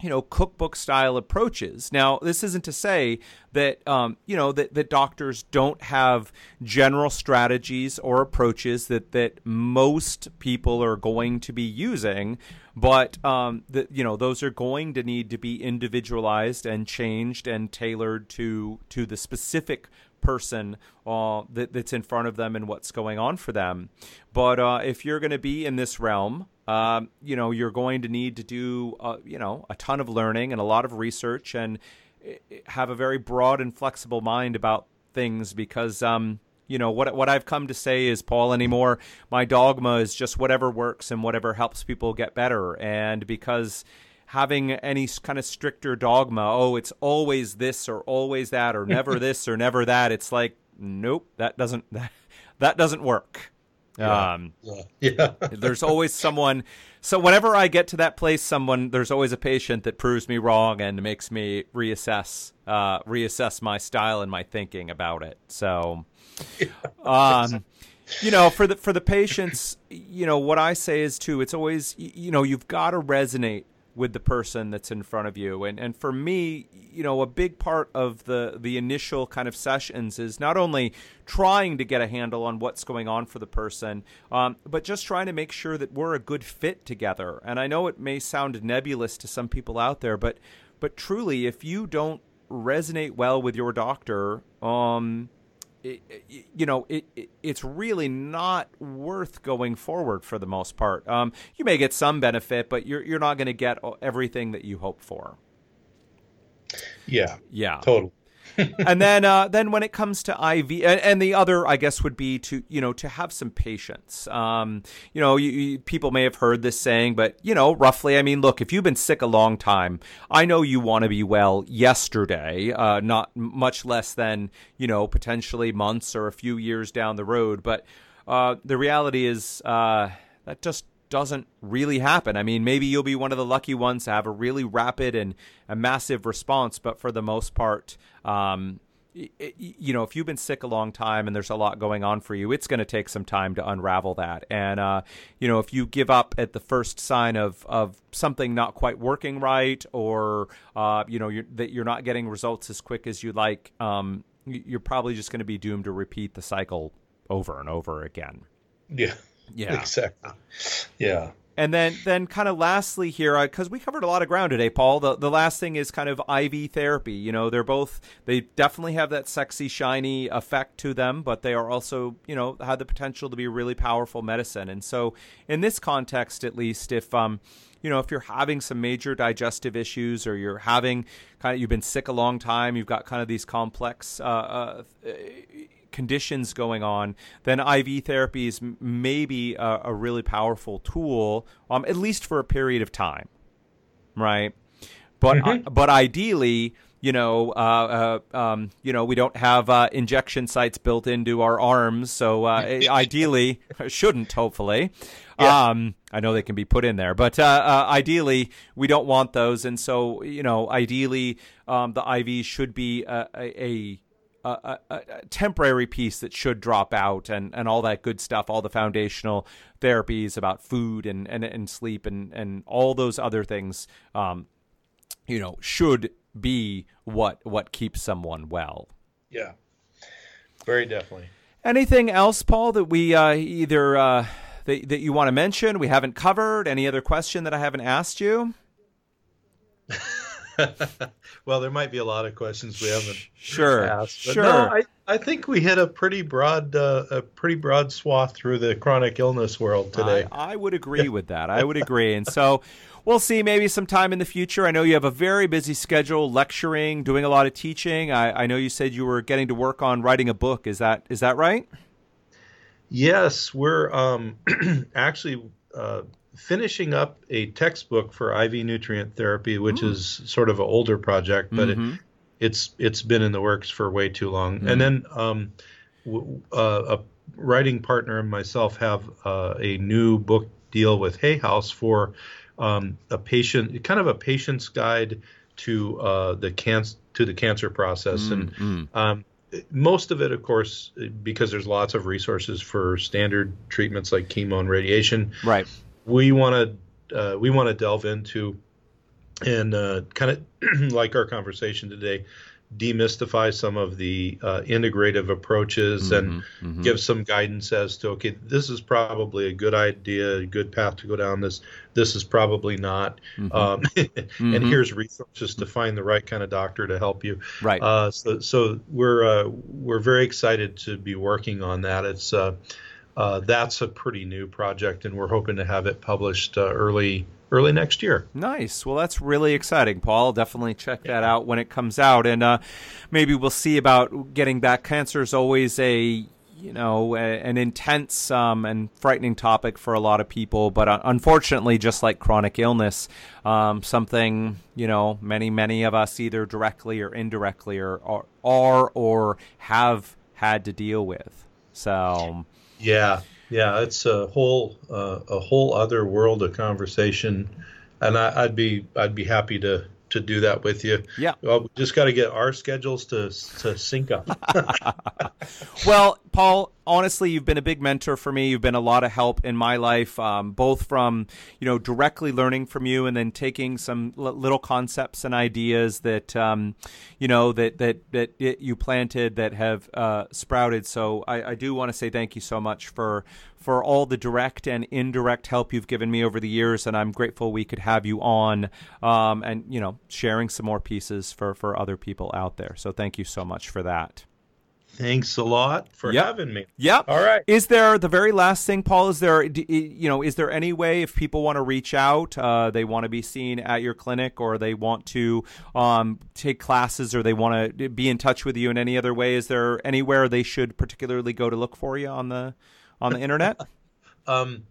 you know cookbook style approaches. Now this isn't to say that um, you know that, that doctors don't have general strategies or approaches that that most people are going to be using but um, that you know those are going to need to be individualized and changed and tailored to to the specific person uh, that, that's in front of them and what's going on for them. But uh, if you're going to be in this realm um, you know, you're going to need to do, uh, you know, a ton of learning and a lot of research and eh, eh, have a very broad and flexible mind about things because, um, you know, what what I've come to say is, Paul, anymore, my dogma is just whatever works and whatever helps people get better. And because having any kind of stricter dogma, oh, it's always this or always that or never this or never that, it's like, nope, that doesn't that, that doesn't work. Yeah. Um, yeah. yeah. there's always someone. So whenever I get to that place, someone there's always a patient that proves me wrong and makes me reassess, uh, reassess my style and my thinking about it. So, um, you know, for the for the patients, you know, what I say is too. It's always you know you've got to resonate with the person that's in front of you. And and for me, you know, a big part of the the initial kind of sessions is not only trying to get a handle on what's going on for the person, um, but just trying to make sure that we're a good fit together. And I know it may sound nebulous to some people out there, but but truly, if you don't resonate well with your doctor, um, you know, it, it, it's really not worth going forward for the most part. Um, you may get some benefit, but you're you're not going to get everything that you hope for. Yeah. Yeah. Totally. and then uh, then when it comes to IV, and, and, the other I guess would be to you know to have some patience. Um, you know, you, you, people may have heard this saying, but you know, roughly, I mean, look, if you've been sick a long time, I know you want to be well yesterday, uh, not much less than you know potentially months or a few years down the road. But uh, the reality is uh, that just doesn't really happen. I mean, maybe you'll be one of the lucky ones to have a really rapid and a massive response, but for the most part, um, you know, if you've been sick a long time and there's a lot going on for you, it's going to take some time to unravel that. And uh, you know, if you give up at the first sign of of something not quite working right, or uh, you know, you're, that you're not getting results as quick as you like, um, you're probably just going to be doomed to repeat the cycle over and over again. Yeah. Yeah. Exactly. Yeah. And then, then kind of lastly here, because uh, we covered a lot of ground today, Paul. The the last thing is kind of IV therapy. You know, they're both they definitely have that sexy, shiny effect to them, but they are also you know have the potential to be really powerful medicine. And so, in this context, at least, if um, you know, if you're having some major digestive issues or you're having kind of you've been sick a long time, you've got kind of these complex uh, uh, conditions going on, then IV therapy is maybe a, a really powerful tool, um, at least for a period of time, right? But mm-hmm. uh, but ideally, you know, uh, uh, um, you know, we don't have uh, injection sites built into our arms, so uh, ideally, shouldn't hopefully. Yeah. Um, I know they can be put in there, but uh, uh, ideally, we don't want those, and so you know, ideally, um, the IV should be a, a a, a, a, temporary piece that should drop out and, and all that good stuff, all the foundational therapies about food and, and, and sleep and, and all those other things, um, you know, should be what what keeps someone well. Yeah, very definitely. Anything else, Paul, that we uh, either uh, that, that you want to mention we haven't covered? Any other question that I haven't asked you? well, there might be a lot of questions we haven't sure asked. But sure. No, I, I think we hit a pretty broad uh, a pretty broad swath through the chronic illness world today. I, I would agree with that. I would agree. And so we'll see maybe sometime in the future. I know you have a very busy schedule, lecturing, doing a lot of teaching. I, I know you said you were getting to work on writing a book. Is that is that right? Yes, we're um, actually uh, finishing up a textbook for IV nutrient therapy, which mm. is sort of an older project, but mm-hmm. it, it's it's been in the works for way too long. Mm-hmm. And then um, w- uh, a writing partner and myself have uh, a new book deal with Hay House for um, a patient, kind of a patient's guide to uh, the cancer to the cancer process, mm-hmm. and um, most of it, of course, because there's lots of resources for standard treatments like chemo and radiation. Right. We want to uh, we want to delve into and uh, kind of like our conversation today, demystify some of the uh, integrative approaches mm-hmm, and mm-hmm. give some guidance as to okay this is probably a good idea a good path to go down this this is probably not mm-hmm. Um, and mm-hmm. here's resources to find the right kind of doctor to help you right uh, so so we're uh, we're very excited to be working on that it's uh, uh, that's a pretty new project and we're hoping to have it published early early next year. Nice. Well, that's really exciting, Paul. Definitely check that out when it comes out, and uh, maybe we'll see about getting back. Cancer is always a you know a, an intense um, and frightening topic for a lot of people, but uh, unfortunately, just like chronic illness, um, something you know many many of us either directly or indirectly or are, are or have had to deal with. So yeah, yeah, it's a whole uh, a whole other world of conversation, and I, would be I'd be happy to to do that with you. Yeah. Well, we just got to get our schedules to to sync up. well, Paul, honestly, you've been a big mentor for me. You've been a lot of help in my life, um, both from you know directly learning from you and then taking some l- little concepts and ideas that um, you know that that that it, you planted that have uh, sprouted. So I, I do want to say thank you so much for for all the direct and indirect help you've given me over the years, and I'm grateful we could have you on um, and you know sharing some more pieces for for other people out there. So thank you so much for that. Thanks a lot for yep. having me. Yep. All right. Is there the very last thing, Paul? Is there, you know, is there any way if people want to reach out, uh, they want to be seen at your clinic, or they want to um, take classes, or they want to be in touch with you in any other way? Is there anywhere they should particularly go to look for you on the on the internet? um,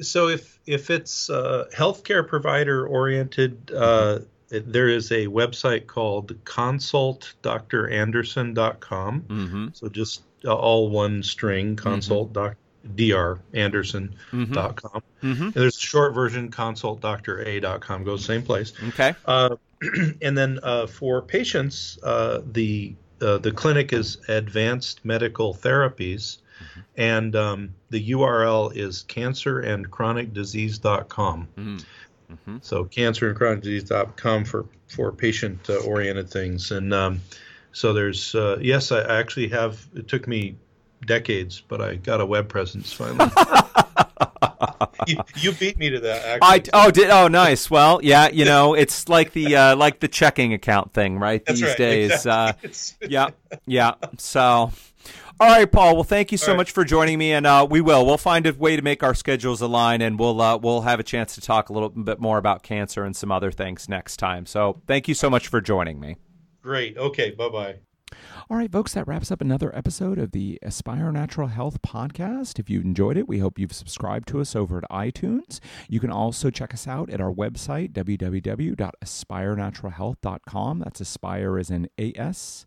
so if if it's uh, healthcare provider oriented. Uh, there is a website called consultdranderson.com. Mm-hmm. So just uh, all one string, consult mm-hmm. dranderson.com. Mm-hmm. mm-hmm. And there's a short version, consultdra.com, goes same place. Okay. Uh, and then uh, for patients, uh, the uh, the clinic is Advanced Medical Therapies, mm-hmm. and um, the URL is cancerandchronicdisease.com. Mm-hmm. Mm-hmm. So cancerandchronicdisease.com for for patient uh, oriented things, and um, so there's uh, yes, I actually have. It took me decades, but I got a web presence finally. you, you, beat me to that. Actually. I oh did oh nice. Well, yeah, you know it's like the uh, like the checking account thing, right? That's These right, days, exactly. uh, yeah, yeah. So all right, Paul. Well, thank you so right. much for joining me, and uh, we will. We'll find a way to make our schedules align, and we'll uh, we'll have a chance to talk a little bit more about cancer and some other things next time. So, thank you so much for joining me. Great. Okay. Bye bye. All right, folks, that wraps up another episode of the Aspire Natural Health podcast. If you enjoyed it, we hope you've subscribed to us over at iTunes. You can also check us out at our website, www.aspirenaturalhealth.com. That's Aspire as in A S